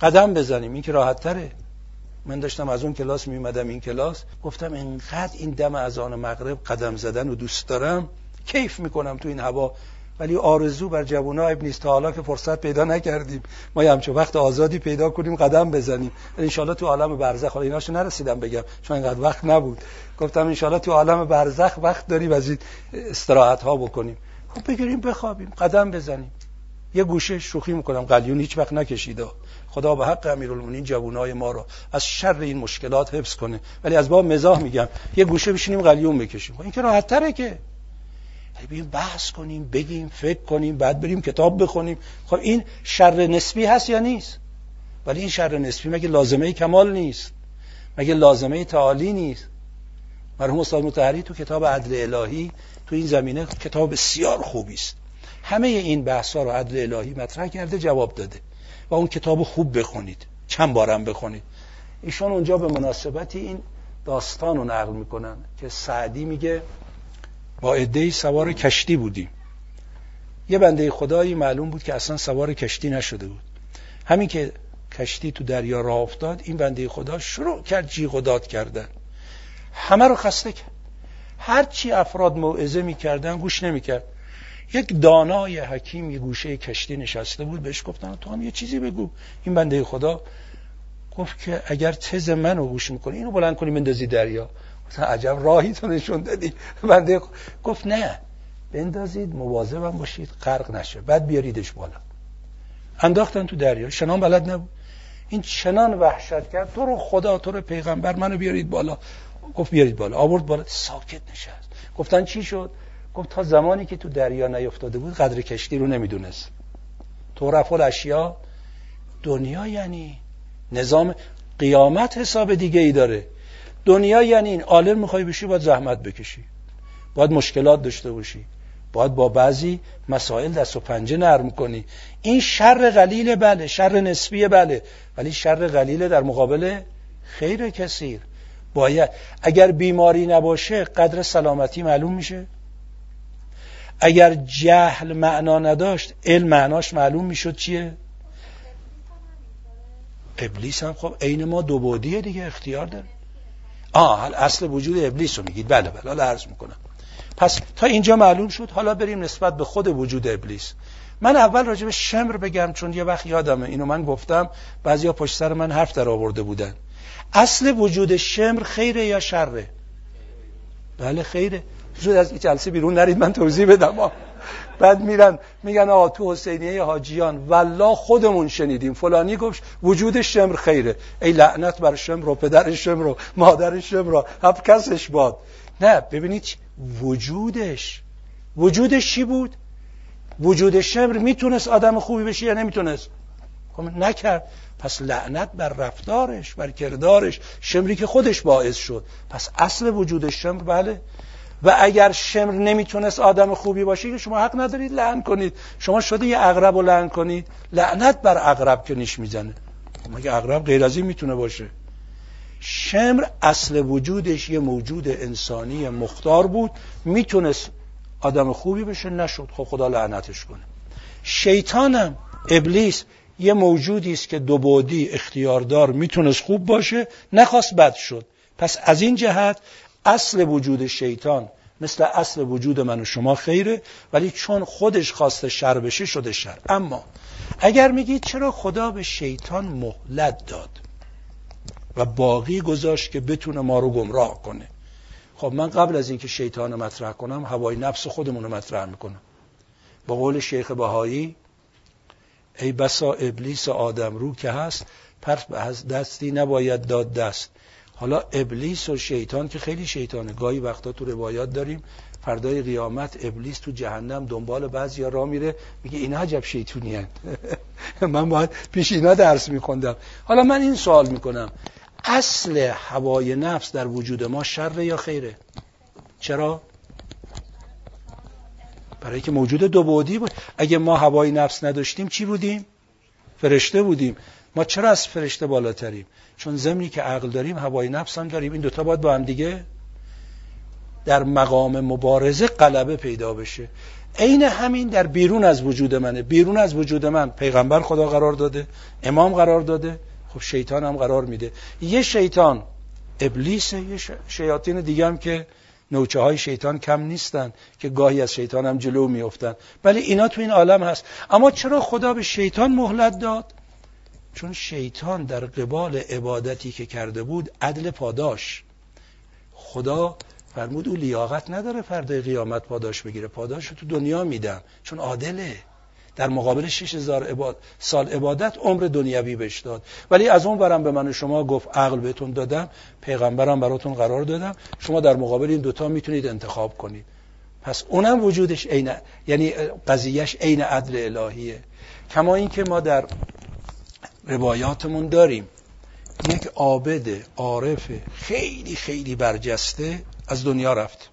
قدم بزنیم این که راحت تره. من داشتم از اون کلاس می اومدم این کلاس. گفتم انقدر این دم از آن مغرب قدم زدن و دوست دارم. کیف می‌کنم تو این هوا. ولی آرزو بر جوونا نیست. تا که فرصت پیدا نکردیم. ما همچون وقت آزادی پیدا کنیم قدم بزنیم. انشالله تو عالم برزخ حالا ایناشو نرسیدم بگم. چون اینقدر وقت نبود. گفتم انشالله تو عالم برزخ وقت داریم از این استراحت ها بکنیم. خب بگیریم بخوابیم. قدم بزنیم. یه گوشه شوخی می‌کنم. قلیون هیچ وقت نکشیده. خدا به حق امیرالمومنین جوانای ما رو از شر این مشکلات حفظ کنه. ولی از باب مزاح میگم. یه گوشه بشینیم قلیون بکشیم. خب این که راحت تره که. بریم بحث کنیم بگیم فکر کنیم بعد بریم کتاب بخونیم. خب این شر نسبی هست یا نیست؟ ولی این شر نسبی مگه لازمه کمال نیست؟ مگه لازمه تعالی نیست؟ مرحوم استاد متحری تو کتاب عدل الهی تو این زمینه کتاب بسیار خوبی است. همه این بحث ها رو عدل الهی مطرح کرده جواب داده. و اون کتاب خوب بخونید چند بارم بخونید. ایشون اونجا به مناسبتی این داستان رو نقل می‌کنن که سعدی میگه با عدهای سوار کشتی بودیم. یه بنده خدایی معلوم بود که اصلا سوار کشتی نشده بود. همین که کشتی تو دریا راه افتاد این بنده خدا شروع کرد جیغ و داد کردن. همه رو خسته کرد. هرچی افراد موعظه می‌کردن گوش نمی‌کرد. یک دانای حکیم یه گوشه کشتی نشسته بود بهش گفتن تو هم یه چیزی بگو. این بنده خدا گفت که اگر تز منو گوش می‌کنی اینو بلند کنی بندازی دریا. مثلا عجب راهی تو نشون دادی. بنده گفت نه بندازید مواظبم باشید غرق نشه. بعد بیاریدش بالا. انداختن تو دریا. شنان بلد نبود. این چنان وحشت کرد. تو رو خدا تو رو پیغمبر منو بیارید بالا. گفت بیارید بالا. آورد بالا. ساکت نشست. گفتن چی شد؟ گفت تا زمانی که تو دریا نیفتاده بود قدر کشتی رو نمی‌دونست. تو رفل اشیا دنیا یعنی نظام قیامت حساب دیگه ای داره. دنیا یعنی این. عالم می‌خوای بشی باید زحمت بکشی. باید مشکلات داشته باشی. باید با بعضی مسائل دست و پنجه نرم کنی. این شر قلیل بله شر نسبی بله. ولی شر قلیل در مقابل خیر کثیر. باید اگر بیماری نباشه قدر سلامتی معلوم میشه. اگر جهل معنا نداشت علم معناش معلوم می‌شد چیه؟ ابلیس هم خب عین ما دو بودیه دیگه اختیار داره. آه اصل وجود ابلیس رو میگید. بله بله حالا عرض می‌کنم. پس تا اینجا معلوم شد حالا بریم نسبت به خود وجود ابلیس. من اول راجع به شمر بگم چون یه وقت یادمه. اینو من گفتم بعضیا پشت سر من حرف در آورده بودن. اصل وجود شمر خیره یا شره؟ بله خیره. زود از این جلسه بیرون نرید من توضیح بدم. بعد میرن میگن آقا تو حسینیه حاجیان والله خودمون شنیدیم. فلانی گفت وجود شمر خیره. ای لعنت بر شمر و پدر شمر و مادر شمر و هب کسش باد. نه ببینید وجودش. وجودش چی بود؟ وجود شمر می‌تونست آدم خوبی بشه یا نمی‌تونست؟ خب نکرد. پس لعنت بر رفتارش بر کردارش. شمری که خودش باعث شد. پس اصل وجود شمر بله. و اگر شمر نمی‌تونست آدم خوبی باشه که شما حق ندارید لعن کنید. شما شده یه اغرب رو لعن کنید. لعنت بر اغرب که نیش می‌زنه. مگه اغرب غیر از این می‌تونه باشه؟ شمر اصل وجودش یه موجود انسانی مختار بود. می‌تونست آدم خوبی بشه نشد. خب خدا لعنتش کنه. شیطانم ابلیس یه موجودی است که دو بودی اختیاردار می‌تونست خوب باشه نخواست بد شد. پس از این جهت اصل وجود شیطان مثل اصل وجود من و شما خیره ولی چون خودش خواسته شر بشه شده شر. اما اگر میگید چرا خدا به شیطان مهلت داد و باقی گذاشت که بتونه ما رو گمراه کنه؟ خب من قبل از اینکه شیطان مطرح کنم هوای نفس خودمون رو مطرح می‌کنم. با قول شیخ بهایی ای بسا ابلیس آدم رو که هست پس به دستی نباید داد دست. حالا ابلیس و شیطان که خیلی شیطانه. گاهی وقتا تو روایات داریم فردای قیامت ابلیس تو جهنم دنبال بعضی را میره میگه اینا عجب شیطونی من باید پیش اینا درس میخوندم. حالا من این سوال می‌کنم. اصل هوای نفس در وجود ما شر یا خیره؟ چرا؟ برای که موجود دو بودی بود. اگه ما هوای نفس نداشتیم چی بودیم؟ فرشته بودیم. ما چرا از فرشته بالاتریم؟ چون زمینی که عقل داریم هوای نفس هم داریم. این دوتا باید با هم دیگه در مقام مبارزه غلبه پیدا بشه. عین همین در بیرون از وجود منه. بیرون از وجود من پیغمبر خدا قرار داده امام قرار داده. خب شیطان هم قرار میده. یه شیطان ابلیس یه شیاطین دیگه هم که نوچه های شیطان کم نیستن که گاهی از شیطان هم جلو میافتن. ولی اینا تو این عالم هست. اما چرا خدا به شیطان مهلت داد؟ چون شیطان در قبال عبادتی که کرده بود عدل پاداش. خدا فرمود او لیاقت نداره فردای قیامت پاداش بگیره. پاداش رو تو دنیا میدم. چون عادله. در مقابل 6000 عباد... سال عبادت عمر دنیوی بهش داد. ولی از اون برم به من شما گفت عقل بهتون دادم پیغمبرم براتون قرار دادم. شما در مقابل این دوتا می‌تونید انتخاب کنید. پس اونم وجودش عین یعنی قضیهش عین عدل الهیه. کما اینکه ما در روایاتمون داریم. یک عابد عارف خیلی خیلی برجسته از دنیا رفت.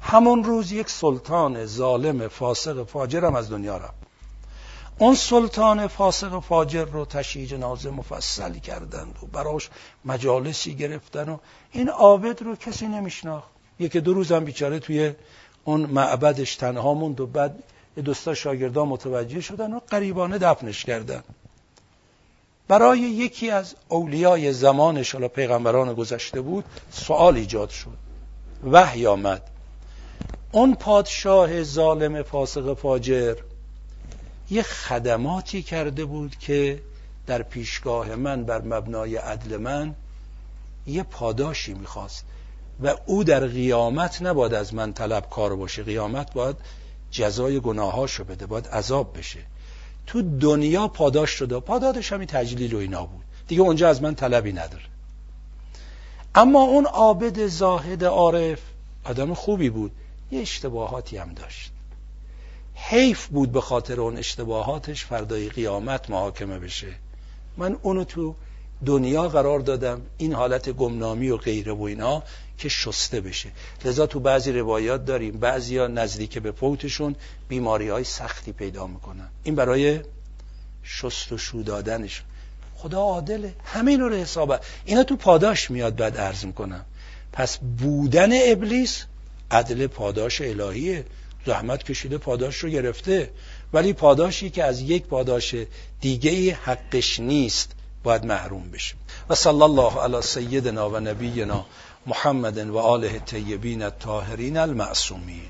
همون روز یک سلطان ظالم فاسق فاجرم از دنیا رفت. اون سلطان فاسق فاجر رو تشییع جنازه مفصل کردند و براش مجالسی گرفتن و این عابد رو کسی نمیشناخت. یکی دو روز هم بیچاره توی اون معبدش تنها موند و بعد دوستا شاگردان متوجه شدن و قریبانه دفنش کردن. برای یکی از اولیای زمانش حالا پیغمبران گذشته بود سوال ایجاد شد. وحی آمد. اون پادشاه ظالم فاسق فاجر یه خدماتی کرده بود که در پیشگاه من بر مبنای عدل من یه پاداشی می‌خواست و او در قیامت نباید از من طلب کار باشه. قیامت باید جزای گناهاشو بده باید عذاب بشه. تو دنیا پاداش شده. پادادش همین تجلیل و اینا بود. دیگه اونجا از من طلبی نداره. اما اون عابد زاهد عارف آدم خوبی بود. یه اشتباهاتی هم داشت. حیف بود به خاطر اون اشتباهاتش. فردای قیامت محاکمه بشه. من اونو تو دنیا قرار دادم. این حالت گمنامی و غیره و اینا. که شسته بشه. لذا تو بعضی روایات داریم بعضی ها نزدیک به فوتشون بیماری های سختی پیدا می‌کنن. این برای شست و شو دادنشون خدا عادله. همین رو حسابه. اینا تو پاداش میاد بعد عرض می‌کنم. پس بودن ابلیس عدل پاداش الهیه. زحمت کشیده پاداش رو گرفته. ولی پاداشی که از یک پاداش دیگه حقش نیست باید محروم بشه و صلی الله علی سیدنا و نبینا محمد و آله الطیبین الطاهرین المعصومین.